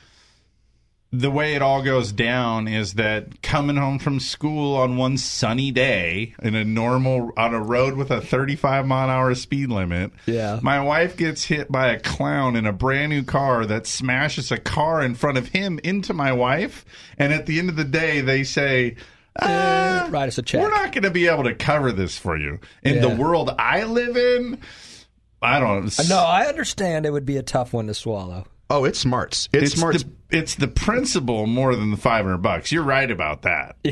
the way it all goes down is that coming home from school on one sunny day in a normal on a road with a 35 mile an hour speed limit. Yeah. my wife gets hit by a clown in a brand new car that smashes a car in front of him into my wife, and at the end of the day, they say. "Ah, write us a check. We're not going to be able to cover this for you. In the world I live in, I don't. No, I understand it would be a tough one to swallow. Oh, it's smarts. It's, It's smarts. the- it's the principle more than the five hundred bucks. You're right about that.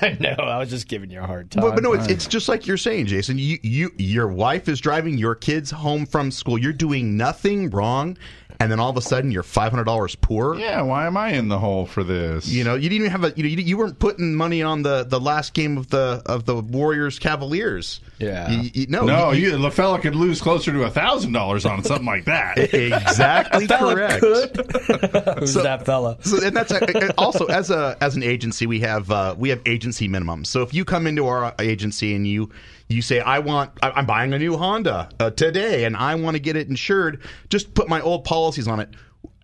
I know. I was just giving you a hard time. But, but no, it's, it's just like you're saying, Jason. You, you, your wife is driving your kids home from school. You're doing nothing wrong, and then all of a sudden you're five hundred dollars poor. Yeah, why am I in the hole for this? You know, you didn't even have a. You know, you, you weren't putting money on the, the last game of the of the Warriors Cavaliers. Yeah. You- you- no, no, you- you, the fella could lose closer to a thousand dollars on something like that. exactly A fella correct. Who's that fella? So, and that's also as a as an agency we have uh, we have agency minimums. So if you come into our agency and you you say I want I'm buying a new Honda uh, today and I want to get it insured, just put my old policies on it.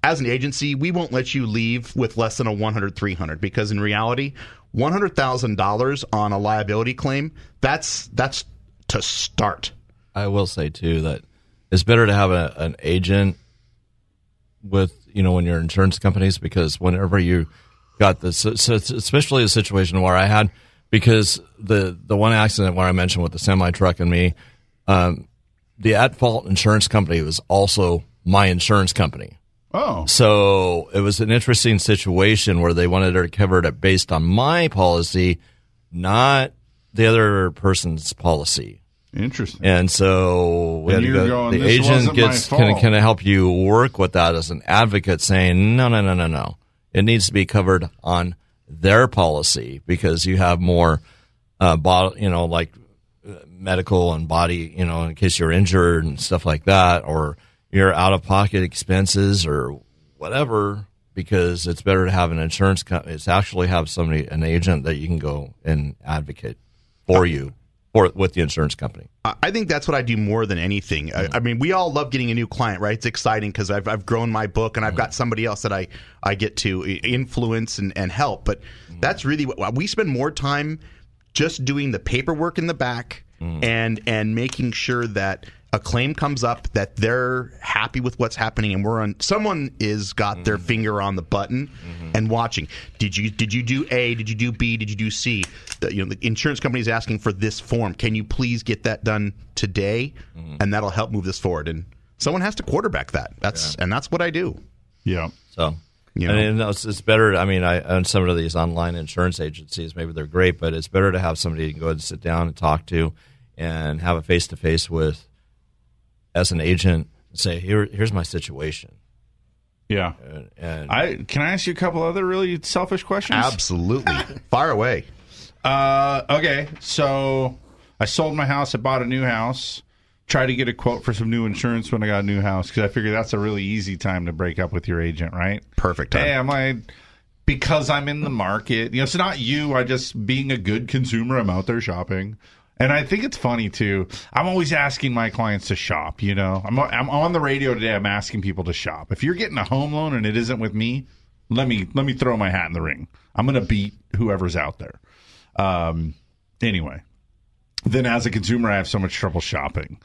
As an agency, we won't let you leave with less than a 100 300 because in reality, $100,000 on a liability claim, that's that's to start. I will say too that it's better to have a, an agent with you know when you're insurance companies because whenever you got this, especially a situation where I had because the the one accident where I mentioned with the semi truck and me, um, the at fault insurance company was also my insurance company. Oh, So it was an interesting situation where they wanted to cover it based on my policy, not the other person's policy. interesting. And so And go, going, the agent gets can fault." kind of help you work with that as an advocate, saying no, no, no, no, no. It needs to be covered on their policy because you have more, uh, you know, like uh, medical and body, you know, in case you're injured and stuff like that, or your out of pocket expenses or whatever. Because it's better to have an insurance company. It's actually have somebody, an agent that you can go and advocate for you, for with the insurance company. I think that's what I do more than anything. I, I mean, we all love getting a new client, right? It's exciting because I've, I've grown my book and I've mm-hmm. got somebody else that I, I get to influence and, and help. But mm-hmm. that's really what we spend more time just doing the paperwork in the back mm-hmm. and and making sure that a claim comes up that they're happy with what's happening and we're on someone is got their mm-hmm. finger on the button mm-hmm. and watching. Did you did you do a? Did you do b? Did you do c? The, you know the insurance company is asking for this form. Can you please get that done today? Mm-hmm. And that'll help move this forward. And someone has to quarterback that. That's and that's what i do. Yeah. So, You I know? mean, it's, it's better. I mean, I on some of these online insurance agencies, maybe they're great, but it's better to have somebody you can go and sit down and talk to, and have a face to face with, as an agent, say, "Here, here's my situation." Yeah. And, and I can I ask you a couple other really selfish questions? absolutely fire away Uh, okay, so I sold my house. I bought a new house. Tried to get a quote for some new insurance when I got a new house because I figured that's a really easy time to break up with your agent, right? perfect time Hey, I'm like, because I'm in the market. You know, it's not you. I just being a good consumer. I'm out there shopping, and I think it's funny too. I'm always asking my clients to shop. You know, I'm I'm on the radio today. I'm asking people to shop. If you're getting a home loan and it isn't with me, let me let me throw my hat in the ring. I'm gonna beat whoever's out there. Um, anyway, then as a consumer, I have so much trouble shopping.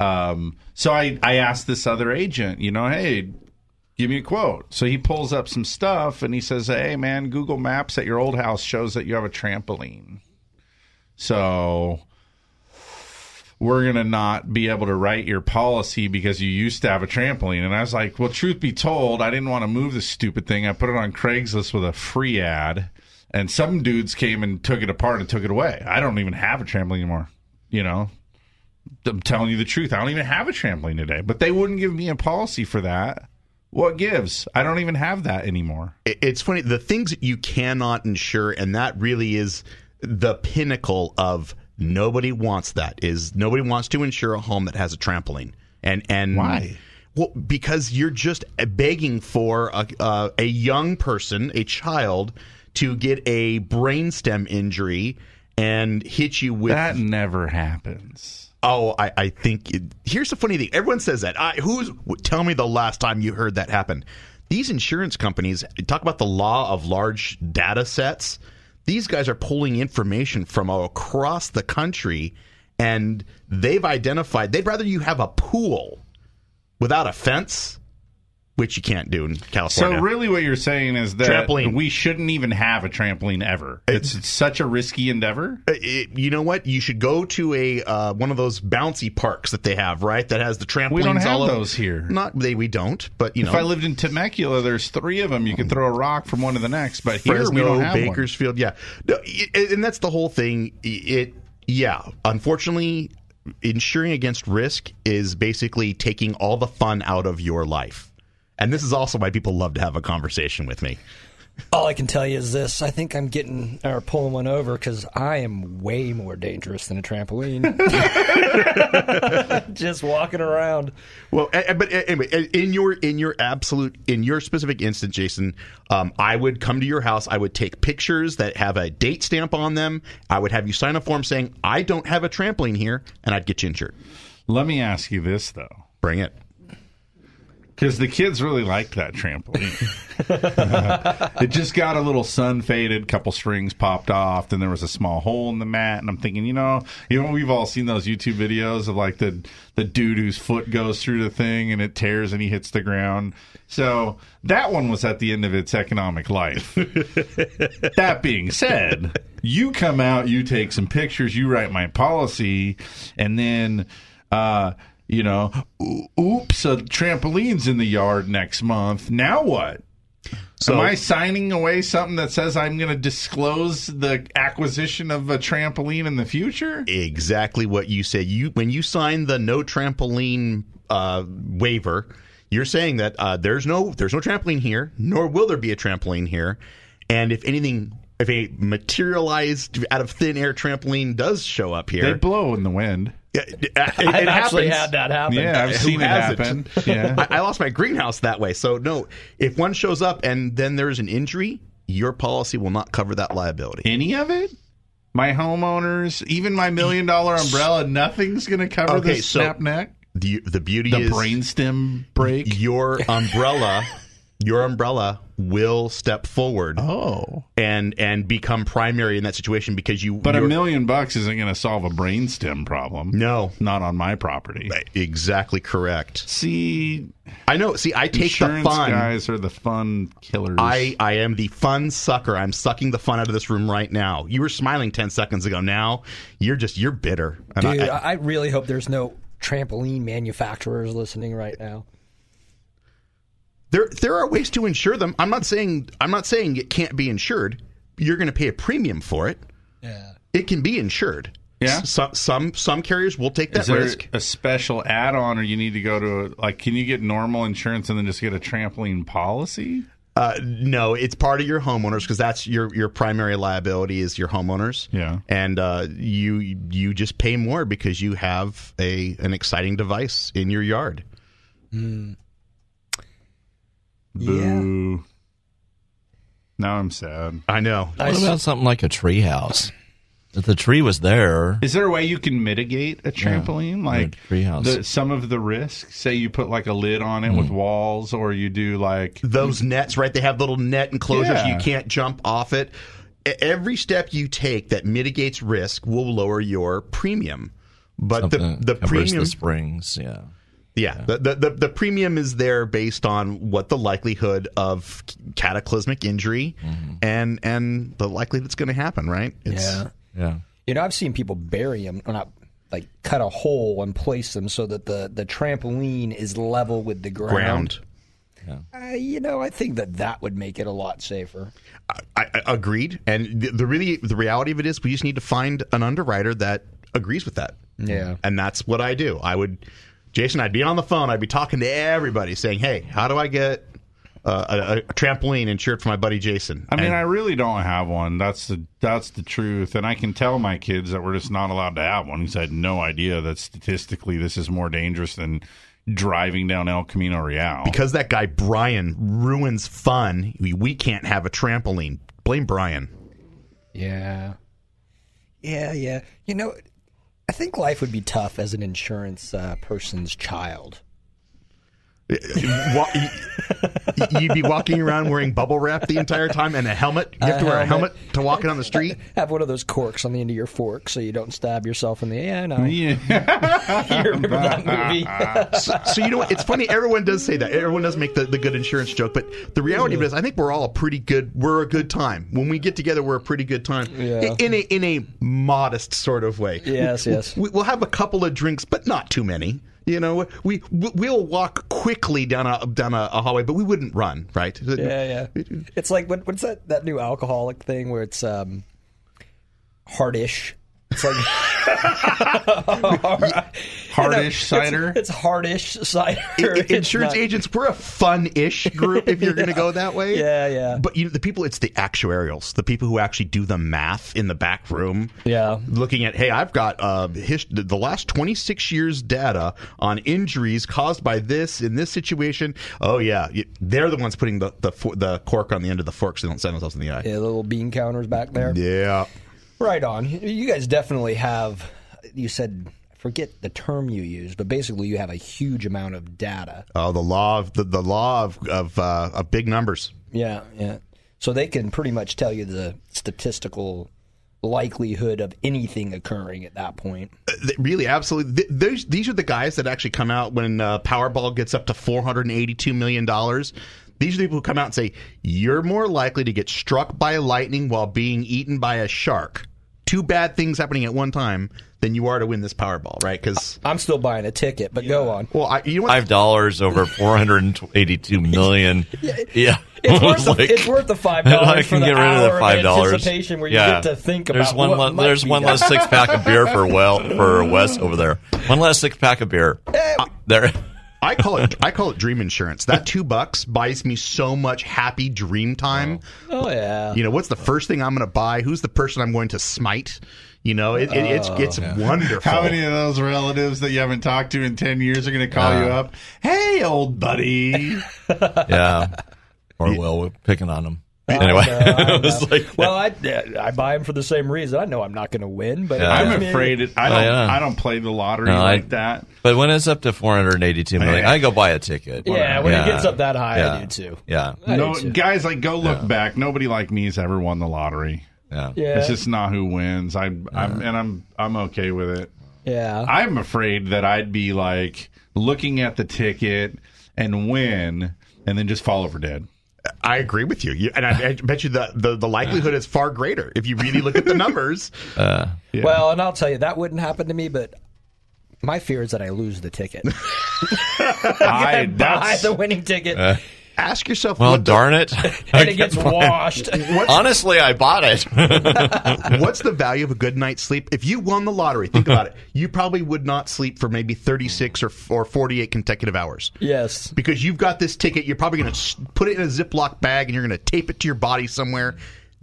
Um, so I, I asked this other agent, you know, hey, give me a quote. So he pulls up some stuff and he says, hey, man, Google Maps at your old house shows that you have a trampoline. So we're going to not be able to write your policy because you used to have a trampoline. And I was like, well, truth be told, I didn't want to move this stupid thing. I put it on Craigslist with a free ad. And some dudes came and took it apart and took it away. I don't even have a trampoline anymore. You know, I'm telling you the truth. I don't even have a trampoline today, but they wouldn't give me a policy for that. What gives? I don't even have that anymore. It's funny the things you cannot insure and that really is the pinnacle of nobody wants that is nobody wants to insure a home that has a trampoline and and Why? well because you're just begging for a, uh, a young person a child to get a brainstem injury and hit you with That never happens. Oh, I, I think it, here's the funny thing. Everyone says that. I, who's tell me the last time you heard that happen? These insurance companies talk about the law of large data sets. These guys are pulling information from across the country, and they've identified. They'd rather you have a pool without a fence which you can't do in California. So really, what you're saying is that Trampoline. we shouldn't even have a trampoline ever. It's, it's such a risky endeavor. Uh, it- you know what? You should go to a uh, one of those bouncy parks that they have, right? That has the trampolines. We don't have those here. Not they. We don't. But you know, if I lived in Temecula, there's three of them. You could throw a rock from one to the next. But here Fresno, we don't have one. Bakersfield. Yeah, no, i- and that's the whole thing. It, yeah. Unfortunately, insuring against risk is basically taking all the fun out of your life. And this is also why people love to have a conversation with me. All I can tell you is this: I think I'm getting or pulling one over because I am way more dangerous than a trampoline. Just walking around. Well, a- a- but anyway, in your in your absolute in your specific instance, Jason, um, I would come to your house. I would take pictures that have a date stamp on them. I would have you sign a form saying I don't have a trampoline here, and I'd get you insured. Let me ask you this though, Bring it. Because the kids really liked that trampoline. it just got a little sun faded, couple strings popped off, then there was a small hole in the mat, and I'm thinking, you know, you know, we've all seen those YouTube videos of like the the dude whose foot goes through the thing and it tears and he hits the ground. So that one was at the end of its economic life. that being said, you come out, you take some pictures, you write my policy, and then uh you know, oops, a trampoline's in the yard next month. Now what? So- Am I signing away something that says I'm going to disclose the acquisition of a trampoline in the future? exactly what you said. You when you sign the no trampoline uh, waiver, you're saying that uh, there's no there's no trampoline here, nor will there be a trampoline here, and if anything. If a materialized out of thin air trampoline does show up here, They blow in the wind. Yeah, it, it I've actually happens. had that happen. Yeah, I've Who seen it hasn't? happen. Yeah. I, I lost my greenhouse that way. So no, if one shows up and then there's an injury, your policy will not cover that liability. Any of it? My homeowners, even my million dollar umbrella, nothing's going to cover Okay, the so- snap neck, The the beauty the is brainstem break. your umbrella your umbrella will step forward Oh. and and become primary in that situation because you But a million bucks isn't going to solve a brainstem problem. no Not on my property. exactly correct See, i know see i take the fun guys are the fun killers. I, I am the fun sucker. I'm sucking the fun out of this room right now. You were smiling ten seconds ago. Now you're just you're bitter. And Dude, I, I, I really hope there's no trampoline manufacturers listening right now. There there are ways to insure them. I'm not saying I'm not saying it can't be insured. You're going to pay a premium for it. Yeah. It can be insured. Yeah? Some some some carriers will take that Is there risk. a special add-on, or you need to go to a, like? Can you get normal insurance and then just get a trampoline policy? Uh, no, it's part of your homeowners because that's your your primary liability is your homeowners. Yeah. and uh, you you just pay more because you have a an exciting device in your yard. Boo. Now I'm sad. I know. What about something like a tree house? If the tree was there, Is there a way you can mitigate a trampoline? Like treehouse. the, some of the risk. Say you put like a lid on it Hmm. with walls, or you do like Those nets, right? They have little net enclosures. Yeah. You can't jump off it. Every step you take that mitigates risk will lower your premium. But the something the covers premium, the springs, yeah. Yeah, The, the the the premium is there based on what the likelihood of cataclysmic injury and and the likelihood it's going to happen, right? It's, yeah. Yeah. You know, I've seen people bury them, or not like cut a hole and place them so that the, the trampoline is level with the ground. Ground. Uh, you know, I think that that would make it a lot safer. I, I agreed. And the, the really the reality of it is, we just need to find an underwriter that agrees with that. Yeah. and that's what I do. I would, Jason, I'd be on the phone. I'd be talking to everybody, saying, "Hey, how do I get uh, a, a trampoline insured for my buddy Jason?" I mean, And- I really don't have one. That's the that's the truth, and I can tell my kids that we're just not allowed to have one because I had no idea that statistically this is more dangerous than driving down El Camino Real. because that guy Brian ruins fun, we, we can't have a trampoline. Blame Brian. Yeah. Yeah, yeah. You know, I think life would be tough as an insurance uh, person's child. Why- Y- You'd be walking around wearing bubble wrap the entire time and a helmet. You have to wear a helmet. helmet to walk on the street. Have one of those corks on the end of your fork so you don't stab yourself in the. Yeah, I know. Yeah. you remember that movie? so, so you know what? It's funny. Everyone does say that. Everyone does make the, the good insurance joke, but the reality of it is, I think we're all a pretty good. We're a good time when we get together. We're a pretty good time Yeah. in a in a modest sort of way. Yes, yes. We, we'll have a couple of drinks, but not too many. You know, we we'll walk quickly down a down a, a hallway, but we wouldn't run, right? Yeah, yeah. It's like what, what's that that new alcoholic thing where it's um hardish. It's like Hardish It's- cider? It's, hardish cider. I- I- It's insurance not- agents, we're a fun-ish group if you're going to go that way. Yeah, yeah. But you know, the people, it's the actuarials, the people who actually do the math in the back room. Yeah. Looking at, hey, I've got uh, his, the last 26 years data on injuries caused by this in this situation. Oh yeah, they're the ones putting the the, the cork on the end of the fork so they don't send themselves in the eye. Yeah, the little bean counters back there. Yeah. Right on. You guys definitely have. You said I forget the term you used, but basically you have a huge amount of data. Oh, the law of the, the law of of, uh, of big numbers. Yeah, yeah. So they can pretty much tell you the statistical likelihood of anything occurring at that point. Th- really absolutely th- these are the guys that actually come out when uh, powerball gets up to 482 million dollars these are the people who come out and say you're more likely to get struck by lightning while being eaten by a shark two bad things happening at one time than you are to win this powerball right because I'm still buying a ticket, but go on. well I, you know Five dollars over four hundred and eighty-two million. Yeah, It's worth, the, it's worth the five I dollars for can the get rid of the five dollars. anticipation where you get to think there's about one. what le- might there's be one done. less six pack of beer for well for Wes over there. One less six pack of beer. Eh, uh, there. I call it I call it dream insurance. That two bucks buys me so much happy dream time. Oh yeah. You know, what's the first thing I'm going to buy? Who's the person I'm going to smite? You know, it, it, it's it's wonderful. How many of those relatives that you haven't talked to in 10 years are going to call Uh. you up? Hey, old buddy. Yeah. Or well, we're picking on them. Uh, I Anyway, know, I was know. like well, I I buy them for the same reason. I know I'm not going to win, but Yeah. I'm afraid it, I Oh, don't. yeah. I don't play the lottery No, I- like that. But when it's up to 482 million, Yeah. I go buy a ticket. Yeah, when Yeah. it gets up that high, Yeah. I do too. Yeah. I No, too. guys, like go look back. Nobody like me has ever won the lottery. Yeah. Yeah. It's just not who wins. I, I'm and I'm I'm okay with it. Yeah. I'm afraid that I'd be like looking at the ticket and win, and then just fall over dead. I agree with you, you and I, I bet you the, the the likelihood is far greater if you really look at the numbers. Uh, Yeah. Well, and I'll tell you that wouldn't happen to me, but my fear is that I lose the ticket. I, buy the winning ticket, Uh, Ask yourself, well, what the- darn it. and it gets washed. what's, Honestly, I bought it. what's the value of a good night's sleep? If you won the lottery, think about it. You probably would not sleep for maybe 36 or, or 48 consecutive hours. yes. because you've got this ticket. You're probably going to put it in a Ziploc bag and you're going to tape it to your body somewhere.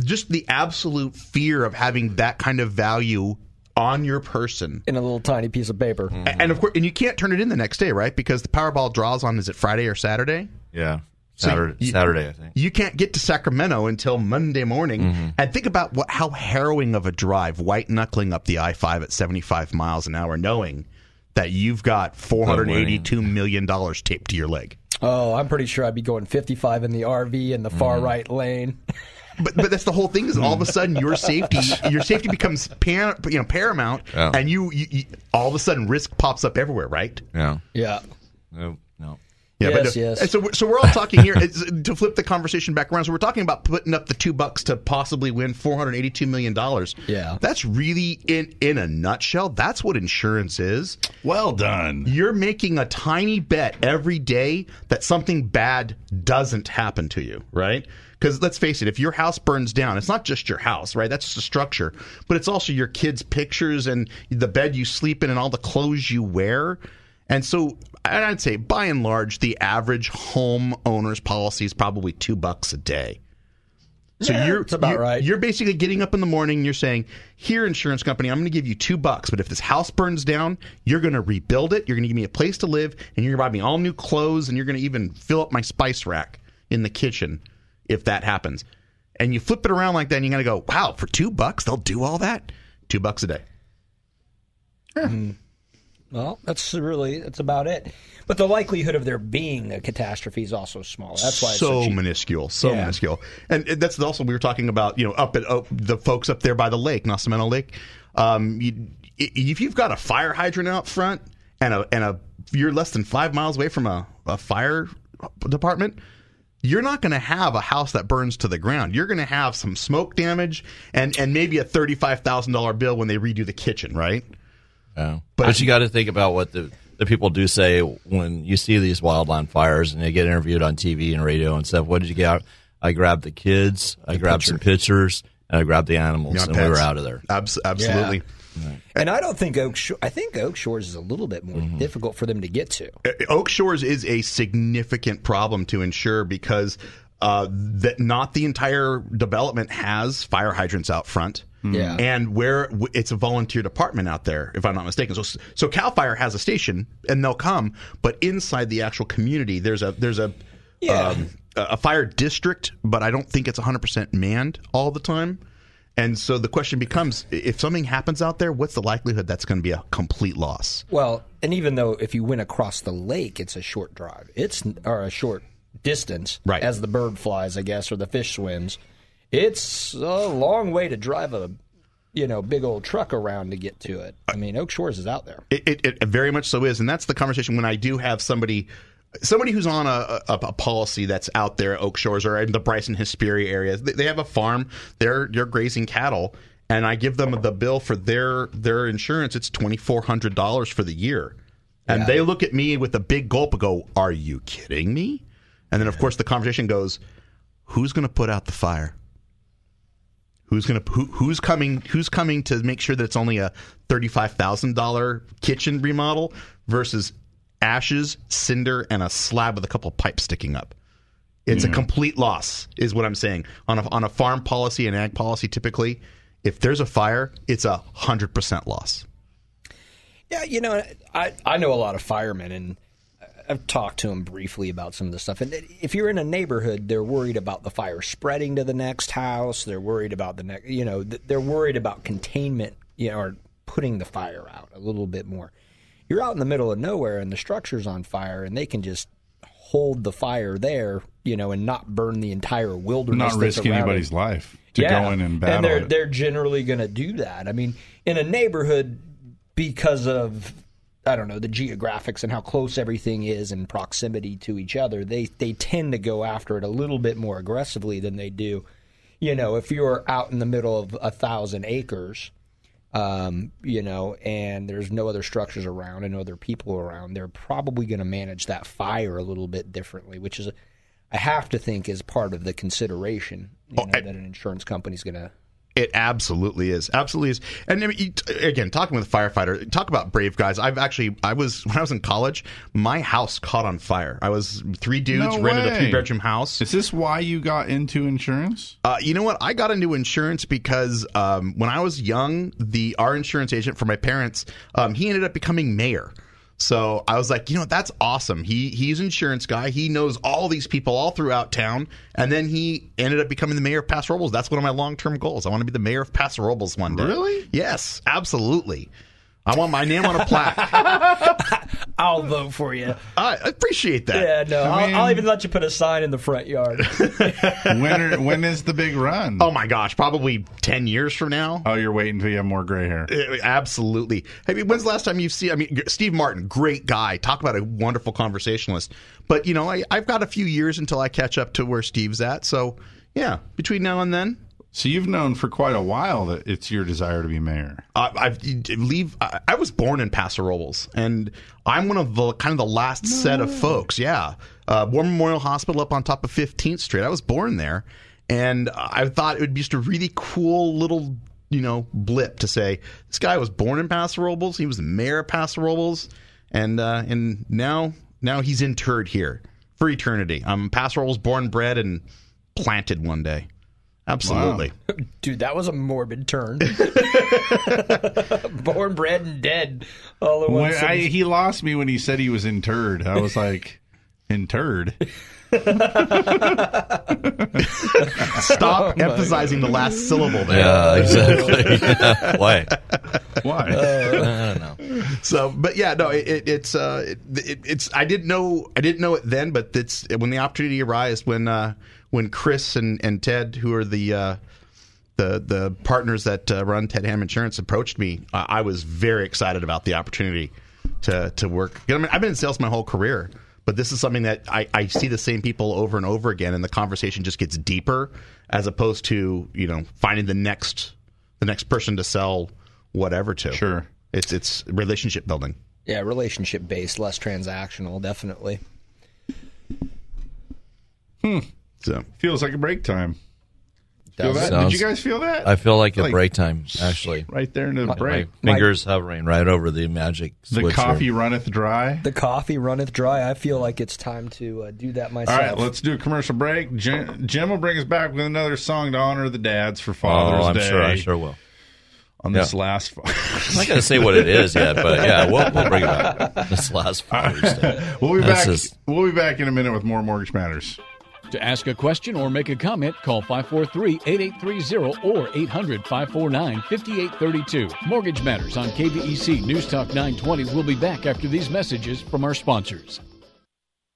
Just the absolute fear of having that kind of value on your person. In a little tiny piece of paper. A- And of course, and you can't turn it in the next day, right? Because the Powerball draws on is it Friday or Saturday? yeah. So Saturday, you- Saturday, I think. You can't get to Sacramento until Monday morning. And think about what how harrowing of a drive, white knuckling up the I five at seventy five miles an hour, knowing that you've got four hundred eighty two million dollars taped to your leg. Oh, I'm pretty sure I'd be going 55 in the RV in the far Mm-hmm. right lane. But but that's the whole thing is all of a sudden your safety your safety becomes par- you know paramount Yeah. and you, you, you all of a sudden risk pops up everywhere right Yeah. Yeah. No. No. yeah Yes, but, yes. and so we're, so we're all talking here to flip the conversation back around so we're talking about putting up the two bucks to possibly win 482 million dollars Yeah. that's really in in a nutshell that's what insurance is well done. you're making a tiny bet every day that something bad doesn't happen to you, right? Because let's face it, if your house burns down, it's not just your house, right? That's just a structure, but it's also your kids' pictures and the bed you sleep in and all the clothes you wear. And so and I'd say by and large, the average homeowner's policy is probably two bucks a day. So Yeah, you're it's about you're- right. You're basically getting up in the morning and you're saying, "Here, insurance company, I'm going to give you two bucks, but if this house burns down, you're going to rebuild it. You're going to give me a place to live, and you're going to buy me all new clothes, and you're going to even fill up my spice rack in the kitchen if that happens." And you flip it around like that, and you're going to go, "Wow, for two bucks, they'll do all that? Two bucks a day." Hmm. Well, that's really that's about it. But the likelihood of there being a catastrophe is also small. That's why it's so so minuscule, so Yeah. minuscule, and that's also we were talking about. You know, up at oh, the folks up there by the lake, Nacimiento Lake. Um, you, if you've got a fire hydrant out front and a and a you're less than five miles away from a, a fire department. You're not going to have a house that burns to the ground. You're going to have some smoke damage and, and maybe a thirty-five thousand dollar bill when they redo the kitchen, right? Yeah. But, you got to think about what the, the people do say when you see these wildland fires and they get interviewed on TV and radio and stuff. What did you get? I grabbed the kids, I grabbed some pictures, and I grabbed the animals, Yeah, and we were out of there. Abs- absolutely. And I don't think Oak Shore. I think Oak Shores is a little bit more Mm-hmm. difficult for them to get to. Oak Shores is a significant problem to ensure because uh, that not the entire development has fire hydrants out front. Yeah. and where it's a volunteer department out there, if I'm not mistaken. So, so Cal Fire has a station, and they'll come, but inside the actual community, there's a there's a um, a fire district, but I don't think it's 100 percent manned all the time. And so the question becomes: if something happens out there, what's the likelihood that's going to be a complete loss? Well, and even though if you went across the lake, it's a short drive. It's or a short distance, Right. As the bird flies, I guess, or the fish swims. It's a long way to drive a, you know, big old truck around to get to it. I mean, Oak Shores is out there. It, it, it very much so is, and that's the conversation when I do have somebody, somebody who's on a, a, a policy that's out there at Oak Shores or in the Bryson Hesperia area, They, they have a farm. They're they're grazing cattle, and I give them the bill for their their insurance. It's twenty four hundred dollars for the year, and Yeah. they look at me with a big gulp and go, "Are you kidding me?" And then of course the conversation goes, "Who's going to put out the fire?" Who's gonna who, who's coming who's coming to make sure that it's only a thirty five thousand dollar kitchen remodel versus ashes, cinder, and a slab with a couple pipes sticking up? It's a complete loss, is what I'm saying. On a on a farm policy and ag policy, typically, if there's a fire, it's a hundred percent loss. Yeah, you know, I I know a lot of firemen, and I've talked to them briefly about some of this stuff. And if you're in a neighborhood, they're worried about the fire spreading to the next house. They're worried about the next, you know, they're worried about containment, you know, or putting the fire out a little bit more. You're out in the middle of nowhere, and the structure's on fire, and they can just hold the fire there, you know, and not burn the entire wilderness. Not risk around it. anybody's life to go in and battle they're it. they're generally going to do that. I mean, in a neighborhood, because of I don't know the geographics and how close everything is and proximity to each other, they they tend to go after it a little bit more aggressively than they do. You know, if you're out in the middle of a thousand acres, um, you know, and there's no other structures around and no other people around, they're probably going to manage that fire a little bit differently, which is, I have to think, is part of the consideration you know, that an insurance company's going to. It absolutely is. Absolutely is. And I mean, again, talking with a firefighter, talk about brave guys. I've actually, I was when I was in college, my house caught on fire. I was three dudes No rented a three bedroom house. Is this why you got into insurance? Uh, you know what? I got into insurance because um, when I was young, the our insurance agent for my parents, um, he ended up becoming mayor. So I was like, you know, that's awesome. He he's insurance guy. He knows all these people all throughout town, and then he ended up becoming the mayor of Paso Robles. That's one of my long term goals. I want to be the mayor of Paso Robles one day. Really? Yes, absolutely. I want my name on a plaque. I'll vote for you. I appreciate that. Yeah, no, I I'll, I'll even let you put a sign in the front yard. when are, when is the big run? Oh my gosh, probably ten years from now. Oh, you're waiting until you have more gray hair. Uh, Absolutely. I mean, when's the last time you've seen? I mean, Steve Martin, great guy. Talk about a wonderful conversationalist. But you know, I, I've got a few years until I catch up to where Steve's at. So yeah, between now and then, So you've known for quite a while that it's your desire to be mayor. uh, I've leave. I, I was born in Paso Robles, and I'm one of the kind of the last set of folks. Yeah, uh, War Memorial Hospital up on top of 15th Street. I was born there, and I thought it would be just a really cool little, you know, blip to say this guy was born in Paso Robles. He was the mayor of Paso Robles, and uh, and now now he's interred here for eternity. I'm Paso Robles born, bred, and planted one day. Absolutely. Dude, that was a morbid turn. Born, bred, and dead all in one When I, he lost me when he said he was interred. I was like, Interred. Stop emphasizing the last syllable there. Yeah, exactly. Yeah. Why? Why? I don't know. So, but yeah, no, it, it, it's uh, it, it, it's I didn't know I didn't know it then, but it's when the opportunity arose when uh, when Chris and, and Ted, who are the uh, the the partners that uh, run Ted Ham Insurance, approached me. I I was very excited about the opportunity to to work. I mean, I've been in sales my whole career, but this is something that I, I see the same people over and over again, and the conversation just gets deeper as opposed to you know finding the next the next person to sell whatever to. Sure, it's it's relationship building. Yeah, relationship based, less transactional, definitely. Hmm. So feels like a break time. Feel Does. that? Did you guys feel that? I feel like a break time, actually. Right there in the My- break. My fingers hovering right over the magic The switch coffee there. runneth dry. The coffee runneth dry. I feel like it's time to uh, do that myself. right, let's do a commercial break. Jim, Jim will bring us back with another song to honor the dads for Father's Oh, I'm Day. sure. I sure will. On this Yeah. last, I'm not going to say what it is yet, but yeah, we'll, we'll bring it back. This last Father's Day. we'll be This back. is- We'll be back in a minute with more mortgage matters. To ask a question or make a comment, call 543-8830 or 800-549-5832. Mortgage Matters on KVEC News Talk 920 will be back after these messages from our sponsors.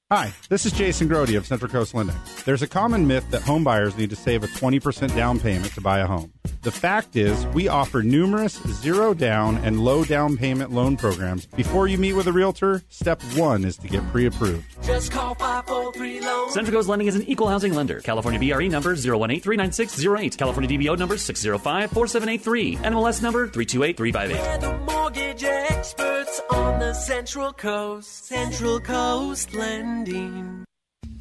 Hi, this is Jason Grody of Central Coast Lending. There's a common myth that home buyers need to save a 20% down payment to buy a home. The fact is, we offer numerous zero down and low down payment loan programs. Before you meet with a realtor, step one is to get pre approved. Just call 543 loan. Central Coast Lending is an equal housing lender. California BRE number 018-39608. California DBO number 605-4783. NMLS number 328358. We're the mortgage experts on the Central Coast. Central Coast Lending.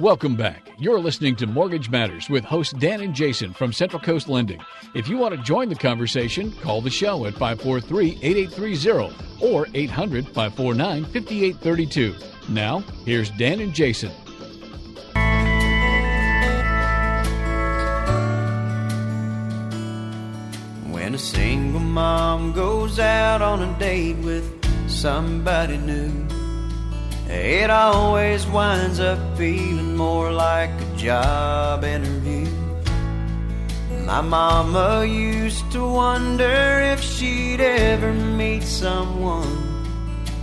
Welcome back. You're listening to Mortgage Matters with hosts Dan and Jason from Central Coast Lending. If you want to join the conversation, call the show at 543-8830 or 800-549-5832. Now, here's Dan and Jason. When a single mom goes out on a date with somebody new, it always winds up feeling more like a job interview. My mama used to wonder if she'd ever meet someone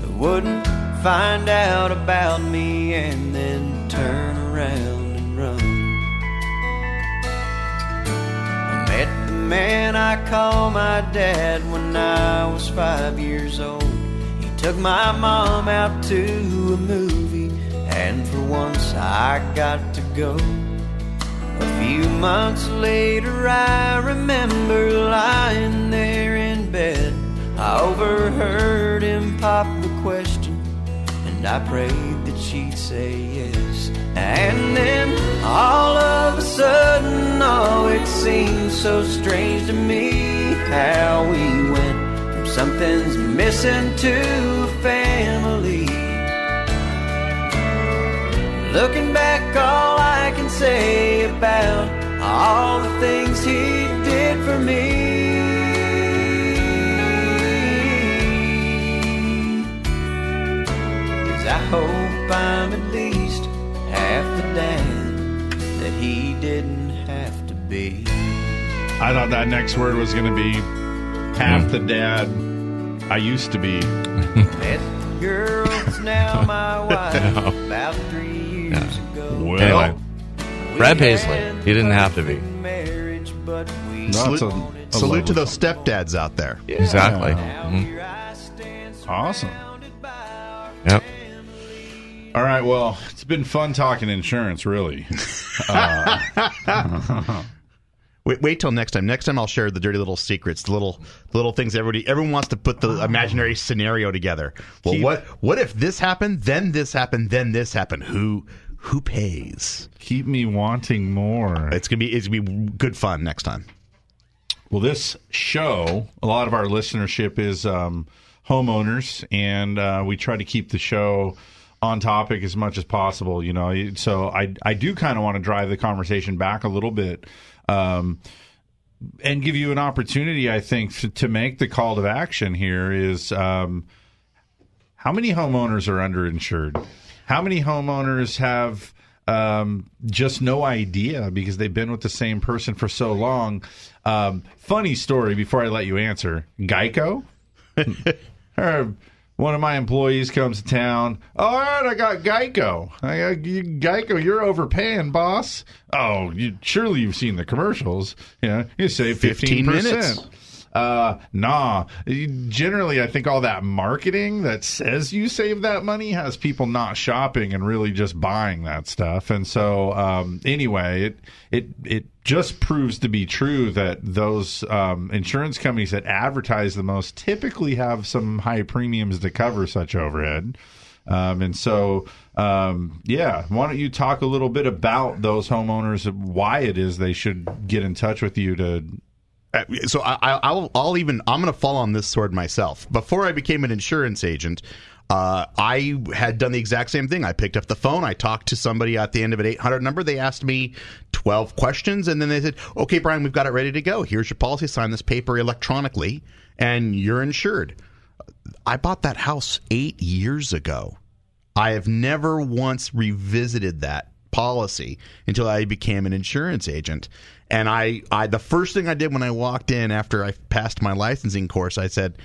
who wouldn't find out about me and then turn around and run. I met the man I call my dad when I was five years old. Took my mom out to a movie, and for once I got to go. A few months later, I remember lying there in bed. I overheard him pop the question, and I prayed that she'd say yes. And then all of a sudden, oh, it seemed so strange to me how we went something's missing to family. Looking back, all I can say about all the things he did for me is I hope I'm at least half the dad that he didn't have to be. I thought that next word was going to be half the dad I used to be. girl is now my wife about three years ago. anyway, Brad Paisley. He didn't have to be. Marriage, but we Salute, salute to those stepdads out there. Exactly. Mhm. Awesome. Yep. All right. Well, it's been fun talking insurance, really. Wait, wait till next time. Next time, I'll share the dirty little secrets, the little the little things everybody everyone wants to put the imaginary scenario together. Well, Keep- what what if this happened, then this happened, then this happened? Who who pays? keep me wanting more. It's gonna be it's gonna be good fun next time. Well, this show, a lot of our listenership is um, homeowners, and uh, we try to keep the show on topic as much as possible. You know, so I I do kind of want to drive the conversation back a little bit. Um, and give you an opportunity, I think, to, to make the call to action here is um, how many homeowners are underinsured? How many homeowners have um, just no idea because they've been with the same person for so long? Um, funny story before I let you answer Geico. one of my employees comes to town. All right, I got Geico. I got you- Geico. You're overpaying, boss. Oh, you, surely you've seen the commercials. You you save 15 15 minutes. percent. Uh, nah. Generally, I think all that marketing that says you save that money has people not shopping and really just buying that stuff. And so, um, anyway, it it it just proves to be true that those um, insurance companies that advertise the most typically have some high premiums to cover such overhead. Um, and so, um, yeah, why don't you talk a little bit about those homeowners, why it is they should get in touch with you to So I, I'll, I'll even I'm going to fall on this sword myself. Before I became an insurance agent, uh, I had done the exact same thing. I picked up the phone. I talked to somebody at the end of an 800 number. They asked me 12 questions, and then they said, "Okay, Brian, we've got it ready to go. Here's your policy. Sign this paper electronically, and you're insured." I bought that house eight years ago. I have never once revisited that policy until I became an insurance agent. And I, I the first thing I did when I walked in after I passed my licensing course, I said,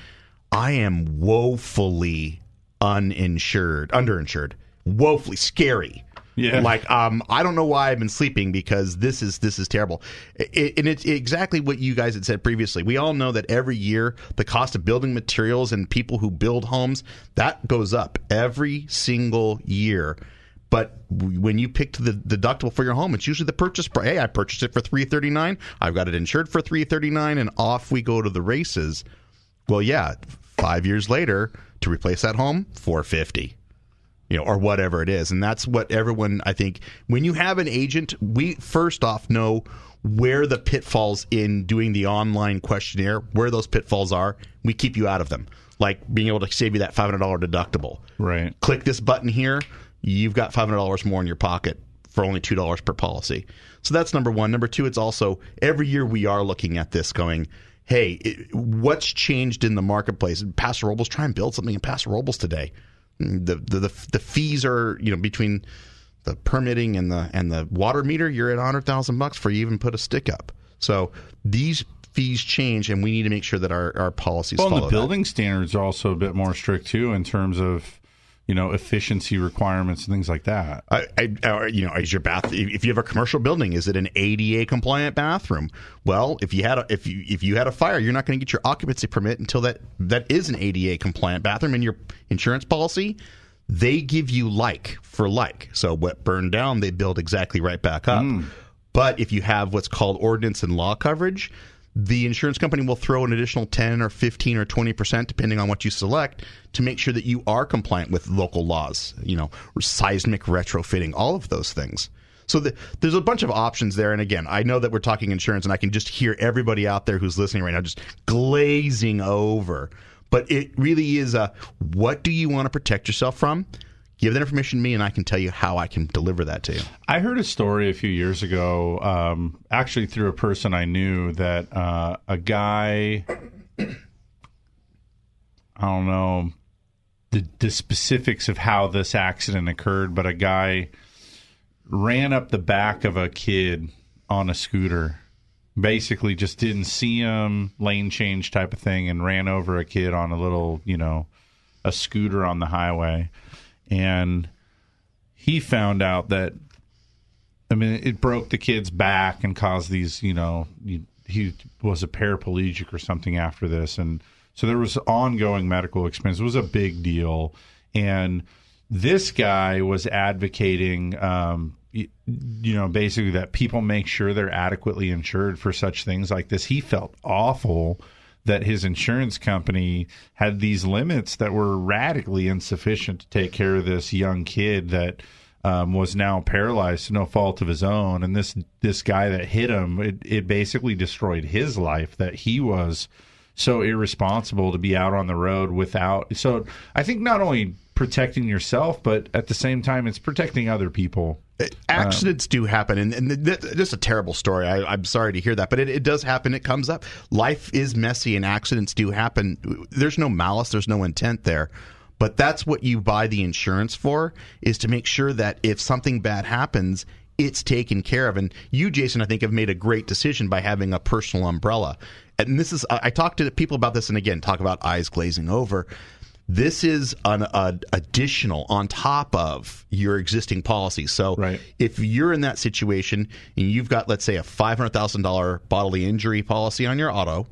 I am woefully uninsured, underinsured, woefully scary. Yeah. Like um, I don't know why I've been sleeping because this is this is terrible, it, and it's exactly what you guys had said previously. We all know that every year the cost of building materials and people who build homes that goes up every single year. But when you picked the deductible for your home, it's usually the purchase price. Hey, I purchased it for three thirty nine. I've got it insured for three thirty nine, and off we go to the races. Well, yeah, five years later to replace that home, four fifty you know, or whatever it is. And that's what everyone, I think, when you have an agent, we first off know where the pitfalls in doing the online questionnaire, where those pitfalls are. We keep you out of them. Like being able to save you that $500 deductible. Right. Click this button here, you've got $500 more in your pocket for only $2 per policy. So that's number one. Number two, it's also every year we are looking at this going, hey, it, what's changed in the marketplace? Paso Robles, try and build something in Paso Robles today the, the the the fees are you know between the permitting and the and the water meter you're at a hundred thousand bucks for you even put a stick up so these fees change and we need to make sure that our, our policies Well, the building standards are also a bit more strict too in terms of you know efficiency requirements and things like that. I, I, you know, is your bath? If you have a commercial building, is it an ADA compliant bathroom? Well, if you had a, if you if you had a fire, you're not going to get your occupancy permit until that that is an ADA compliant bathroom in your insurance policy. They give you like for like. So what burned down, they build exactly right back up. Hmm. But if you have what's called ordinance and law coverage, the insurance company will throw an additional 10 or 15 or 20% depending on what you select to make sure that you are compliant with local laws, you know, seismic retrofitting, all of those things. So the, there's a bunch of options there. And again, I know that we're talking insurance and I can just hear everybody out there who's listening right now just glazing over. But it really is a what do you want to protect yourself from? Give that information to me and I can tell you how I can deliver that to you. I heard a story a few years ago, um, actually through a person I knew, that uh, a guy, I don't know the, the specifics of how this accident occurred, but a guy ran up the back of a kid on a scooter. Basically, just didn't see him, lane change type of thing, and ran over a kid on a little, you know, a scooter on the highway, and he found out that I mean, it broke the kid's back and caused these, you know, he, was a paraplegic or something after this. And so there was ongoing medical expense. It was a big deal. And this guy was advocating, um, you know, basically that people make sure they're adequately insured for such things like this. He felt awful that his insurance company had these limits that were radically insufficient to take care of this young kid that um, was now paralyzed to no fault of his own. And this this guy that hit him, it, it basically destroyed his life. That he was so irresponsible to be out on the road without. So I think not only protecting yourself, but at the same time, it's protecting other people. Uh, accidents do happen and, and th- th- just a terrible story. I, i'm sorry to hear that but it, it does happen. It comes up. Life is messy and accidents do happen. There's no malice. There's no intent there. But that's what you buy the insurance for is to make sure that if something bad happens it's taken care of. And you jason i think have made a great decision by having a personal umbrella and this is i talked to people about this and again talk about eyes glazing over this is an a, additional on top of your existing policy. So if you're in that situation and you've got, let's say, a $500,000 bodily injury policy on your auto,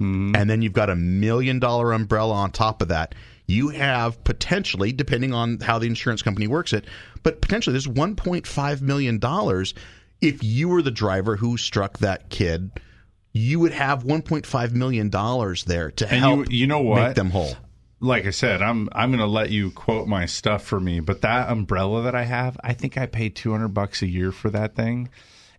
mm-hmm. and then you've got a million dollar umbrella on top of that, you have potentially, depending on how the insurance company works it, but potentially there's $1.5 million. If you were the driver who struck that kid, you would have $1.5 million there to And help you, you know what? make them whole. Like I said, I'm I'm going to let you quote my stuff for me, but that umbrella that I have, I think I pay 200 bucks a year for that thing.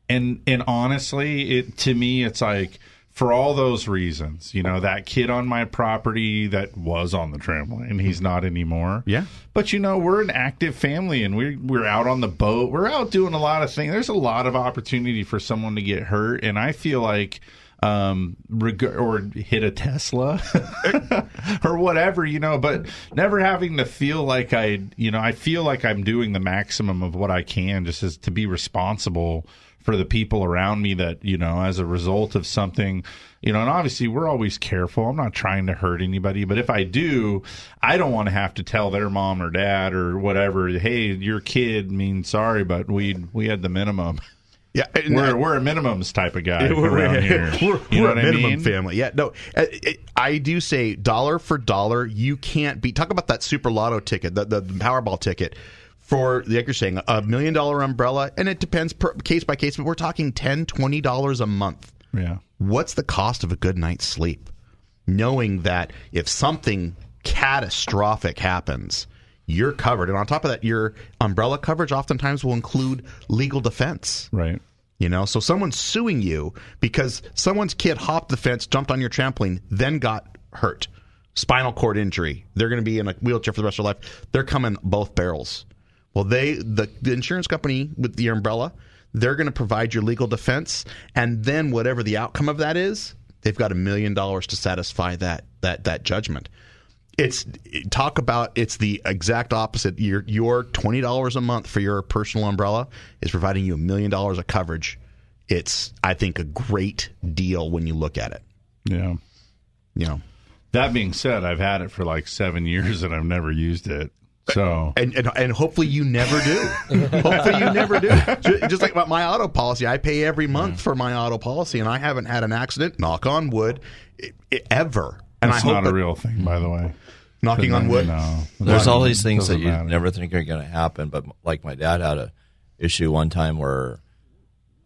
And and honestly, it to me it's like for all those reasons, you know, that kid on my property that was on the trampoline, he's not anymore. Yeah. But you know, we're an active family and we're we're out on the boat. We're out doing a lot of things. There's a lot of opportunity for someone to get hurt and I feel like um reg- or hit a Tesla or whatever, you know, but never having to feel like I, you know, I feel like I'm doing the maximum of what I can just as to be responsible for the people around me that, you know, as a result of something, you know, and obviously we're always careful. I'm not trying to hurt anybody, but if I do, I don't want to have to tell their mom or dad or whatever, hey, your kid means sorry, but we we had the minimum. Yeah, we're we're a minimums type of guy we're, around here. we're, you know we're a I minimum mean? family. Yeah, no, uh, it- I do say dollar for dollar, you can't beat. Talk about that Super Lotto ticket, the, the Powerball ticket. For like you're saying, a million dollar umbrella, and it depends per, case by case, but we're talking 10 20 dollars a month. Yeah. What's the cost of a good night's sleep? Knowing that if something catastrophic happens, you're covered, and on top of that, your umbrella coverage oftentimes will include legal defense. Right. You know, so someone's suing you because someone's kid hopped the fence, jumped on your trampoline, then got hurt. Spinal cord injury. They're going to be in a wheelchair for the rest of their life. They're coming both barrels. Well, they the, the insurance company with the umbrella, they're going to provide your legal defense, and then whatever the outcome of that is, they've got a million dollars to satisfy that that that judgment. It's talk about it's the exact opposite. Your your twenty dollars a month for your personal umbrella is providing you a million dollars of coverage. It's I think a great deal when you look at it. Yeah. You know. That being said, I've had it for like seven years and I've never used it. So and and, and hopefully you never do. hopefully you never do. Just like about my auto policy, I pay every month for my auto policy, and I haven't had an accident. Knock on wood, i- i- ever. And that's I hope not a that- real thing, by the way. Knocking on wood. No, There's all these things that you matter. never think are going to happen. But like my dad had a issue one time where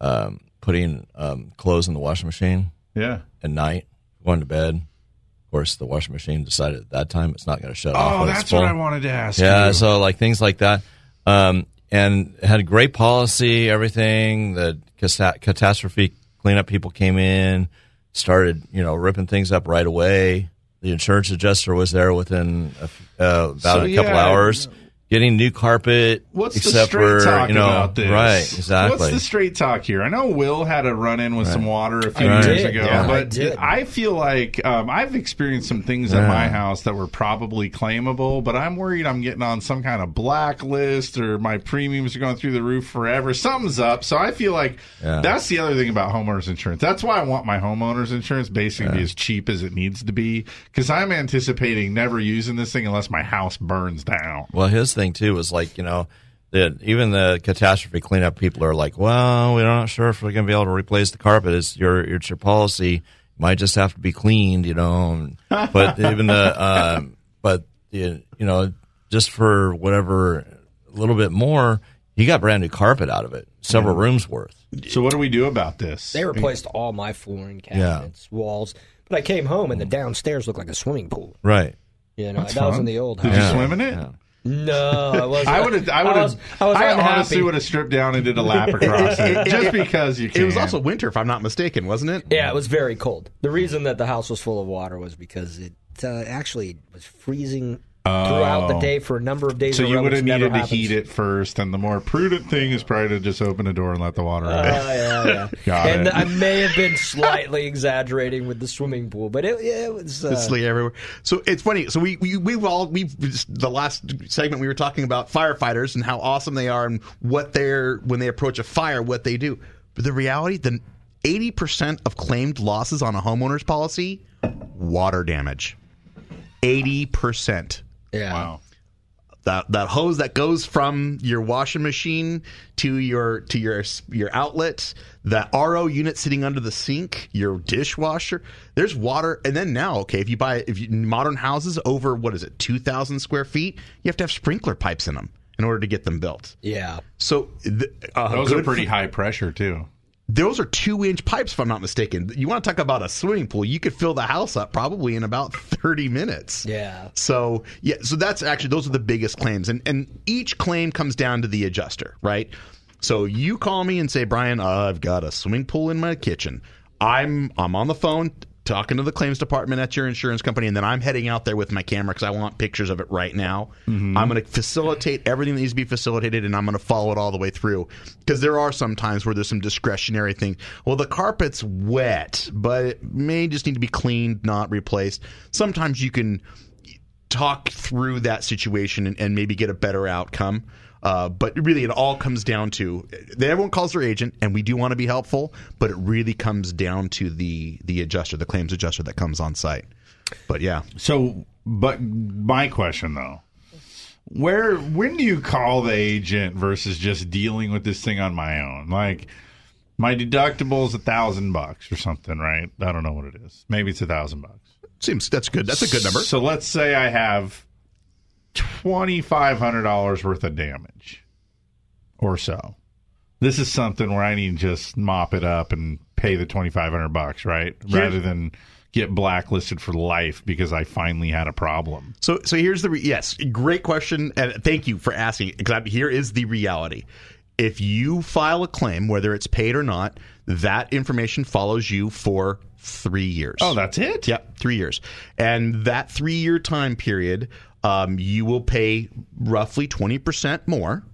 um, putting um, clothes in the washing machine. Yeah. At night, going to bed. Of course, the washing machine decided at that time it's not going to shut Oh, off. when it's that's what. I wanted to ask Yeah, you. so like things like that. Um, and had a great policy, everything. The cata- catastrophe cleanup people came in, started, you know, ripping things up right away. The insurance adjuster was there within a uh, about So, a couple yeah, hours. Getting new carpet. What's the except straight for, talk you know, about this? Right, exactly. What's the straight talk here? I know Will had a run in with Right. some water a few I years ago, yeah. But did. I feel like um, I've experienced some things Yeah. at my house that were probably claimable, but I'm worried I'm getting on some kind of blacklist or my premiums are going through the roof forever. Something's up. So I feel like Yeah. that's the other thing about homeowners insurance. That's why I want my homeowners insurance basically to be as cheap as it needs to be because I'm anticipating never using this thing unless my house burns down. Well, his thing too was like, you know, that even the catastrophe cleanup people are like, well, we're not sure if we're going to be able to replace the carpet. It's your it's your policy. Might just have to be cleaned, you know. But even the um, but you you know, just for whatever a little bit more, he got brand new carpet out of it, several Yeah. rooms worth. So what do we do about this? They replaced all my flooring, Yeah. walls. But I came home and the downstairs looked like a swimming pool. Right. You know, That's that was in the old Did house. you swim in it? No, I wasn't. I would have. I would have. I, was I, unhappy. honestly would have stripped down and did a lap across it, just because you can. It was also winter, if I'm not mistaken, wasn't it? Yeah, it was very cold. The reason that the house was full of water was because it uh, actually was freezing throughout the Oh. day for a number of days. So you would have needed to heat it first, and the more prudent thing is probably to just open the door and let the water Oh, out. yeah, yeah. Got and it. I may have been slightly exaggerating with the swimming pool, but it, it was. Uh, It's everywhere. So it's funny. So we, we we've all we've the last segment we were talking about firefighters and how awesome they are and what they're when they approach a fire, what they do. But the reality, the eighty percent of claimed losses on a homeowner's policy, water damage. Eighty percent. Yeah. Wow. That that hose that goes from your washing machine to your to your your outlet, that RO unit sitting under the sink, your dishwasher. There's water, and then now, okay, if you buy if you, modern houses over what is it, two thousand square feet, you have to have sprinkler pipes in them in order to get them built. Yeah. So th- uh, Those are pretty for- high pressure too. Those are two inch pipes, if I'm not mistaken. You want to talk about a swimming pool? You could fill the house up probably in about 30 minutes. Yeah. So yeah, so that's actually those are the biggest claims, and and each claim comes down to the adjuster, right? So you call me and say, Brian, I've got a swimming pool in my kitchen. I'm I'm on the phone talking to the claims department at your insurance company, and then I'm heading out there with my camera because I want pictures of it right now. Mm-hmm. I'm going to facilitate everything that needs to be facilitated, and I'm going to follow it all the way through because there are some times where there's some discretionary things. Well, the carpet's wet, but it may just need to be cleaned, not replaced. Sometimes you can talk through that situation and, and maybe get a better outcome. Uh, but really, it all comes down to everyone calls their agent, and we do want to be helpful. But it really comes down to the the adjuster, the claims adjuster that comes on site. But yeah, So, but my question though, where when do you call the agent versus just dealing with this thing on my own? Like my deductible is a thousand bucks or something, right? I don't know what it is. Maybe it's a thousand bucks. seems that's good. That's a good number. So let's say I have twenty five hundred dollars worth of damage, or so. This is something where I need to just mop it up and pay the twenty five hundred bucks, right? Rather than get blacklisted for life because I finally had a problem. So, so here's the re- yes, great question, and thank you for asking. Because here is the reality: if you file a claim, whether it's paid or not, that information follows you for three years. Oh, that's it. Yep, three years, and that three-year time period, um, you will pay roughly twenty percent more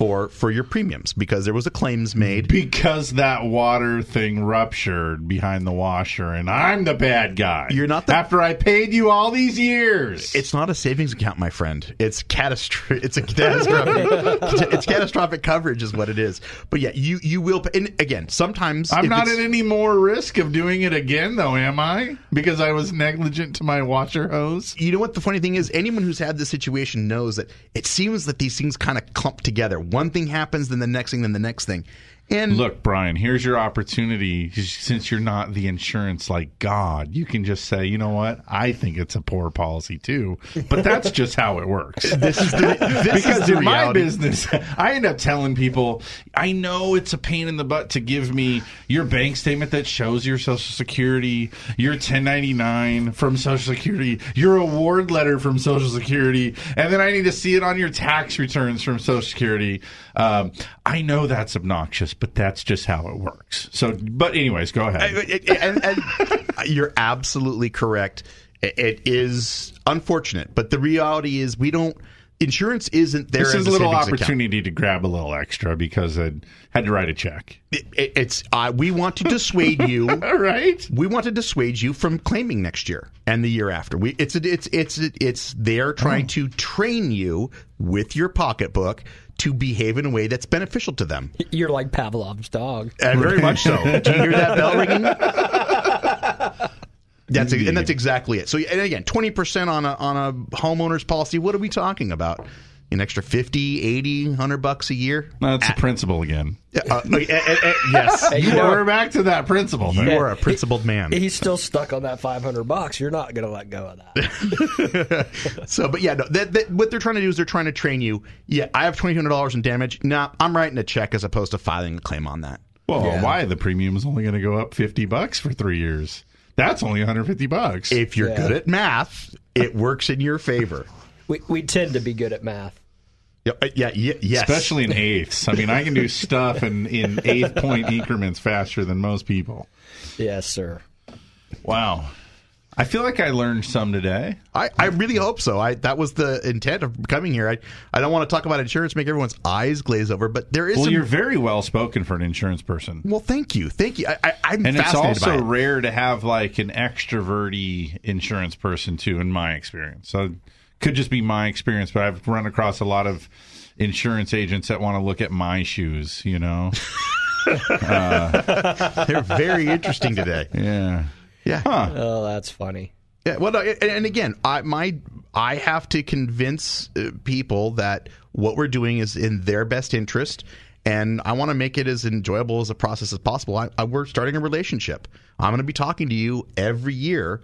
for for your premiums because there was a claims made. Because that water thing ruptured behind the washer, and I'm the bad guy. You're not the after I paid you all these years. It's not a savings account, my friend. It's catastrophic. It's a catastrophic. it's catastrophic coverage, is what it is. But yeah, you you will. Pay, and again, sometimes I'm not it's- at any more risk of doing it again, though, am I? Because I was negligent to my washer hose. You know what the funny thing is? Anyone who's had this situation knows that it seems that these things kind of clump together. One thing happens, then the next thing, then the next thing. And Look, Brian, here's your opportunity. Since you're not the insurance like God, you can just say, you know what? I think it's a poor policy too. But that's just how it works. this is the this because is the in my business, I end up telling people, I know it's a pain in the butt to give me your bank statement that shows your Social Security, your 1099 from Social Security, your award letter from Social Security, and then I need to see it on your tax returns from Social Security. Um, I know that's obnoxious, but that's just how it works. So, but anyways, go ahead. and, and you're absolutely correct. It- is unfortunate, but the reality is we don't. insurance isn't there. This as is a little savings account. opportunity to grab a little extra because I had to write a check. It, it- it's uh, we want to dissuade you, right? We want to dissuade you from claiming next year and the year after. We it's it's it's it's they're trying to train you with your pocketbook to behave in a way that's beneficial to them. You're like Pavlov's dog. Uh, very much so. Do you hear that bell ringing? That's and that's exactly it. So and again, twenty percent on a on a homeowner's policy. What are we talking about? An extra 50, 80, 100 bucks a year? That's the principle again. Uh, yes. You know- We're back to that principle. you are a principled man. He's still stuck on that 500 bucks. You're not going to let go of that. so, but yeah, no, that, that, what they're trying to do is they're trying to train you. Yeah, I have twenty two hundred dollars in damage. Nah, I'm writing a check as opposed to filing a claim on that. Well, Yeah. why the premium is only going to go up fifty bucks for three years? That's only one hundred fifty bucks. If you're Yeah. good at math, it works in your favor. we, we tend to be good at math. Yeah, uh, yeah, yeah yes. especially in eighths. I mean, I can do stuff in in eighth point increments faster than most people. Yes, sir. Wow. I feel like I learned some today. I, I really hope so. I that was the intent of coming here. I I don't want to talk about insurance, make everyone's eyes glaze over, but there is. Well, some, you're very well spoken for an insurance person. well, thank you, thank you. I, I, I'm and it's fascinated by also it. rare to have like an extroverty insurance person too in my experience so could just be my experience but i've run across a lot of insurance agents that want to look at my shoes you know uh, They're very interesting today. yeah Yeah. huh Oh, that's funny. Yeah, well, no, and, and again, I my I have to convince uh, people that what we're doing is in their best interest, and I want to make it as enjoyable as a process as possible. I, I, we're starting a relationship. I'm going to be talking to you every year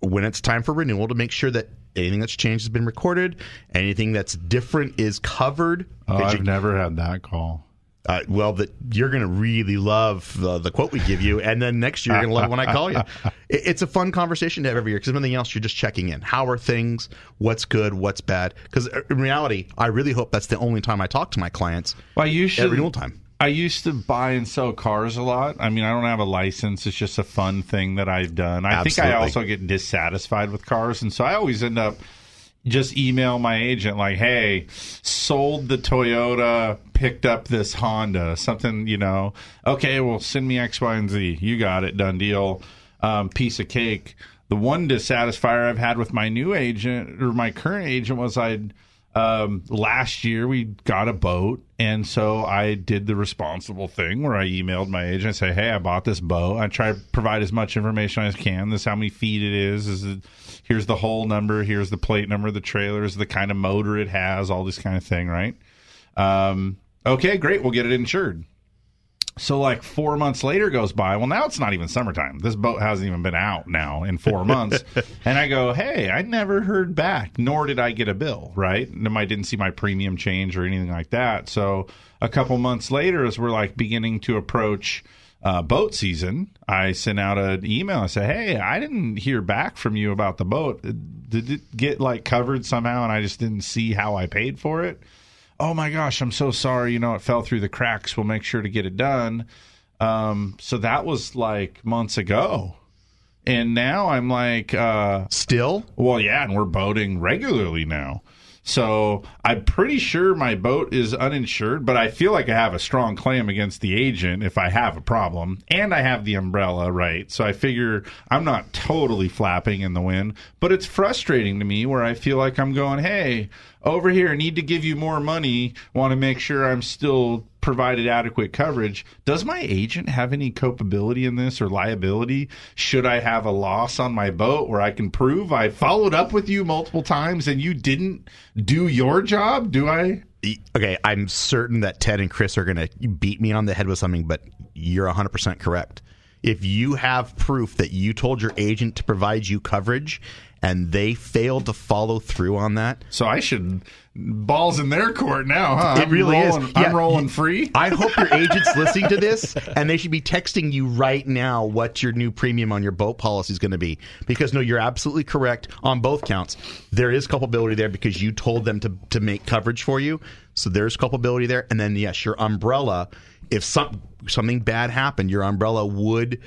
when it's time for renewal to make sure that anything that's changed has been recorded, anything that's different is covered. Oh, I've you- never had that call uh, well, that you're going to really love the, the quote we give you, and then next year you're going to love it when I call you. It, it's a fun conversation to have every year because if anything else, you're just checking in. How are things? What's good? What's bad? Because in reality, I really hope that's the only time I talk to my clients. well, you should renewal time. I used to buy and sell cars a lot. I mean, I don't have a license. It's just a fun thing that I've done. I think I also get dissatisfied with cars. And so I always end up just email my agent like, "Hey, sold the Toyota, picked up this Honda, something, you know. Okay, well, send me X, Y, and Z. You got it, done deal. Um, piece of cake." The one dissatisfier I've had with my new agent or my current agent was I'd um, last year we got a boat, and so I did the responsible thing where I emailed my agent and say, "Hey, I bought this boat. I try to provide as much information as can. This is how many feet it is. Is it, here's the whole number. Here's the plate number. The trailers, the kind of motor it has, all this kind of thing, right? Um, okay, great. We'll get it insured. So like four months later goes by. Well, now it's not even summertime. This boat hasn't even been out now in four months. and I go, hey, I never heard back, nor did I get a bill, right? And I didn't see my premium change or anything like that. So a couple months later, as we're like beginning to approach uh, boat season, I sent out an email. I said, hey, I didn't hear back from you about the boat. Did it get like covered somehow? And I just didn't see how I paid for it oh my gosh, I'm so sorry. You know, it fell through the cracks. We'll make sure to get it done. Um, so that was like months ago. And now I'm like, uh, still? Well, yeah, and we're boating regularly now. So I'm pretty sure my boat is uninsured, but I feel like I have a strong claim against the agent if I have a problem. And I have the umbrella, right? So I figure I'm not totally flapping in the wind, but it's frustrating to me where I feel like I'm going, hey, over here, need to give you more money, want to make sure I'm still provided adequate coverage. Does my agent have any culpability in this or liability? Should I have a loss on my boat where I can prove I followed up with you multiple times and you didn't do your job? Do I? Okay, I'm certain that Ted and Chris are going to beat me on the head with something, but you're 100% correct. If you have proof that you told your agent to provide you coverage and they failed to follow through on that, so I should balls in their court now, huh? It I'm really rolling, is. I'm rolling free. I hope your agent's listening to this and they should be texting you right now what your new premium on your boat policy is going to be. Because no, you're absolutely correct on both counts. There is culpability there because you told them to, to make coverage for you. So there's culpability there. And then yes, your umbrella, if some something bad happened, your umbrella would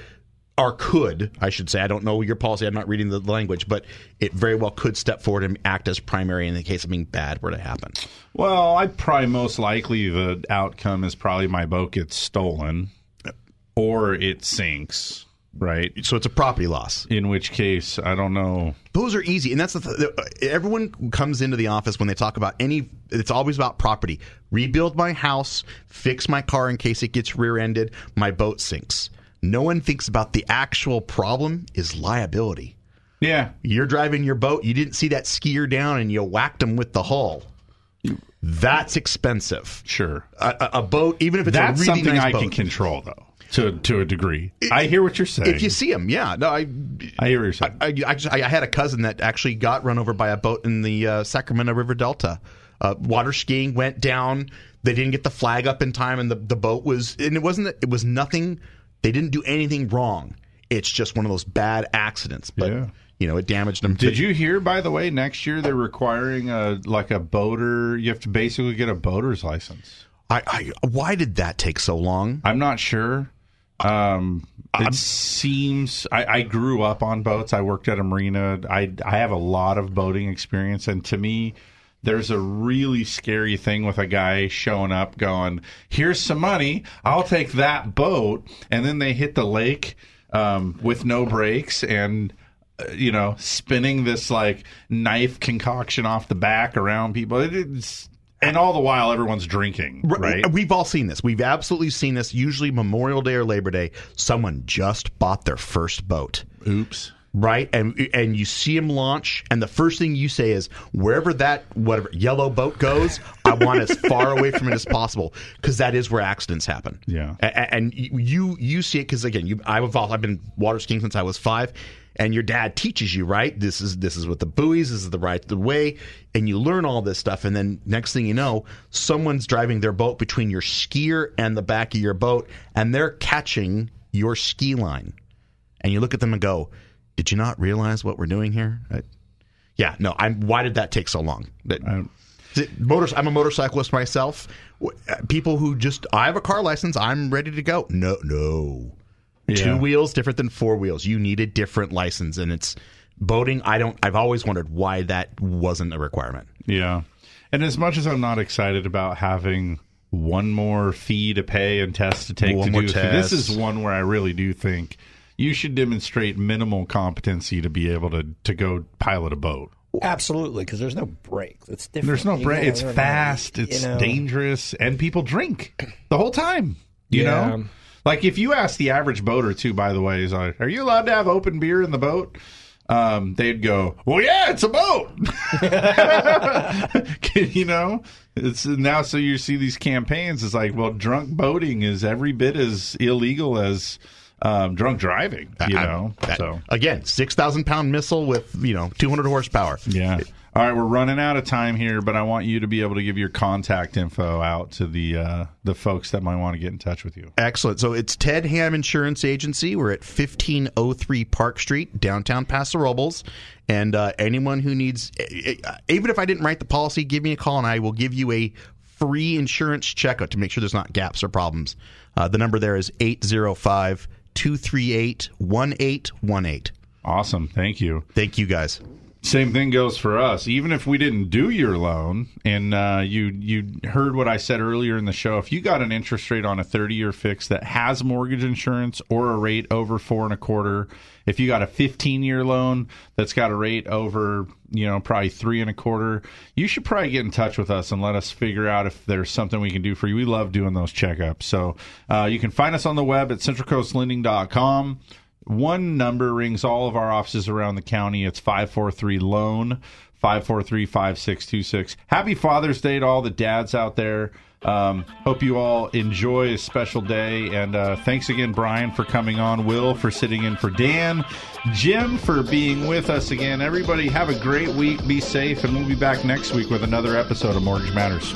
or could, I should say, I don't know your policy, I'm not reading the language, but it very well could step forward and act as primary in the case something bad were to happen. Well, I probably most likely the outcome is probably my boat gets stolen or it sinks, right? So it's a property loss. In which case, I don't know. Those are easy, and that's the th- everyone comes into the office when they talk about any. It's always about property. Rebuild my house, fix my car in case it gets rear-ended, my boat sinks. No one thinks about the actual problem is liability. Yeah, you're driving your boat, you didn't see that skier down, and you whacked him with the hull. That's expensive. Sure, a, a- boat, even if it's That's really something nice I boat. can control, though, to to a degree. I hear what you're saying. If you see them, yeah. No, I. I hear what you're saying. I, I, just, I had a cousin that actually got run over by a boat in the uh, Sacramento River Delta. Uh, water skiing went down. They didn't get the flag up in time, and the, the boat was. And it wasn't. It was nothing. They didn't do anything wrong. It's just one of those bad accidents. But Yeah. you know, it damaged them. Did you hear, by the way, next year they're requiring a like a boater. You have to basically get a boater's license. I, I why did that take so long? I'm not sure. Um, it seems I, I grew up on boats. I worked at a marina. I I have a lot of boating experience, and to me, there's a really scary thing with a guy showing up, going, "Here's some money. I'll take that boat," and then they hit the lake um, with no brakes and. uh, You know, spinning this like knife concoction off the back around people. It- It's and all the while everyone's drinking, right? We've all seen this. We've absolutely seen this. Usually Memorial Day or Labor Day, someone just bought their first boat. Oops. Right, and and you see them launch, and the first thing you say is, "Wherever that whatever yellow boat goes, I want as far away from it as possible," because that is where accidents happen. Yeah. A- a- and you you see it because again, you I've I've been water skiing since I was five, and your dad teaches you right. This is this is what the buoys. This is the right the way, and you learn all this stuff. And then next thing you know, someone's driving their boat between your skier and the back of your boat, and they're catching your ski line, and you look at them and go, "Did you not realize what we're doing here?" I- yeah, no. I'm. Why did that take so long? That, Motors, I'm a motorcyclist myself. Uh, People who just, I have a car license, I'm ready to go. No, no. Yeah. Two wheels different than four wheels. You need a different license, and it's boating. I don't. I've always wondered why that wasn't a requirement. Yeah. And as much as I'm not excited about having one more fee to pay and test to take One to more do test. this is one where I really do think you should demonstrate minimal competency to be able to to go pilot a boat. Absolutely, because there's no brakes. It's different. There's no break. It's fast. to, It's you know. dangerous, and people drink the whole time. You Yeah. know, like if you ask the average boater too. By the way, is like, are you allowed to have open beer in the boat? Um, they'd go, well, yeah, it's a boat. you know, it's now so you see these campaigns. It's like, well, drunk boating is every bit as illegal as um, drunk driving. You I- know, that- so again, six thousand pound missile with you know 200 horsepower. yeah. All right, we're running out of time here, but I want you to be able to give your contact info out to the uh, the folks that might want to get in touch with you. Excellent. So it's Ted Ham Insurance Agency. We're at 1503 Park Street, downtown Paso Robles. And uh, anyone who needs, eh, eh, even if I didn't write the policy, give me a call and I will give you a free insurance checkup to make sure there's not gaps or problems. Uh, the number there is 805 238 1818. Awesome. Thank you. Thank you, guys. Same thing goes for us. Even if we didn't do your loan, and uh, you you heard what I said earlier in the show, if you got an interest rate on a thirty year fix that has mortgage insurance or a rate over four and a quarter, if you got a fifteen year loan that's got a rate over you know probably three and a quarter, you should probably get in touch with us and let us figure out if there's something we can do for you. We love doing those checkups. So uh, you can find us on the web at centralcoastlending.com. One number rings all of our offices around the county. It's 543 loan 543 5626. Happy Father's Day to all the dads out there. Um, hope you all enjoy a special day. And uh, thanks again, Brian, for coming on. Will for sitting in for Dan. Jim for being with us again. Everybody, have a great week. Be safe. And we'll be back next week with another episode of Mortgage Matters.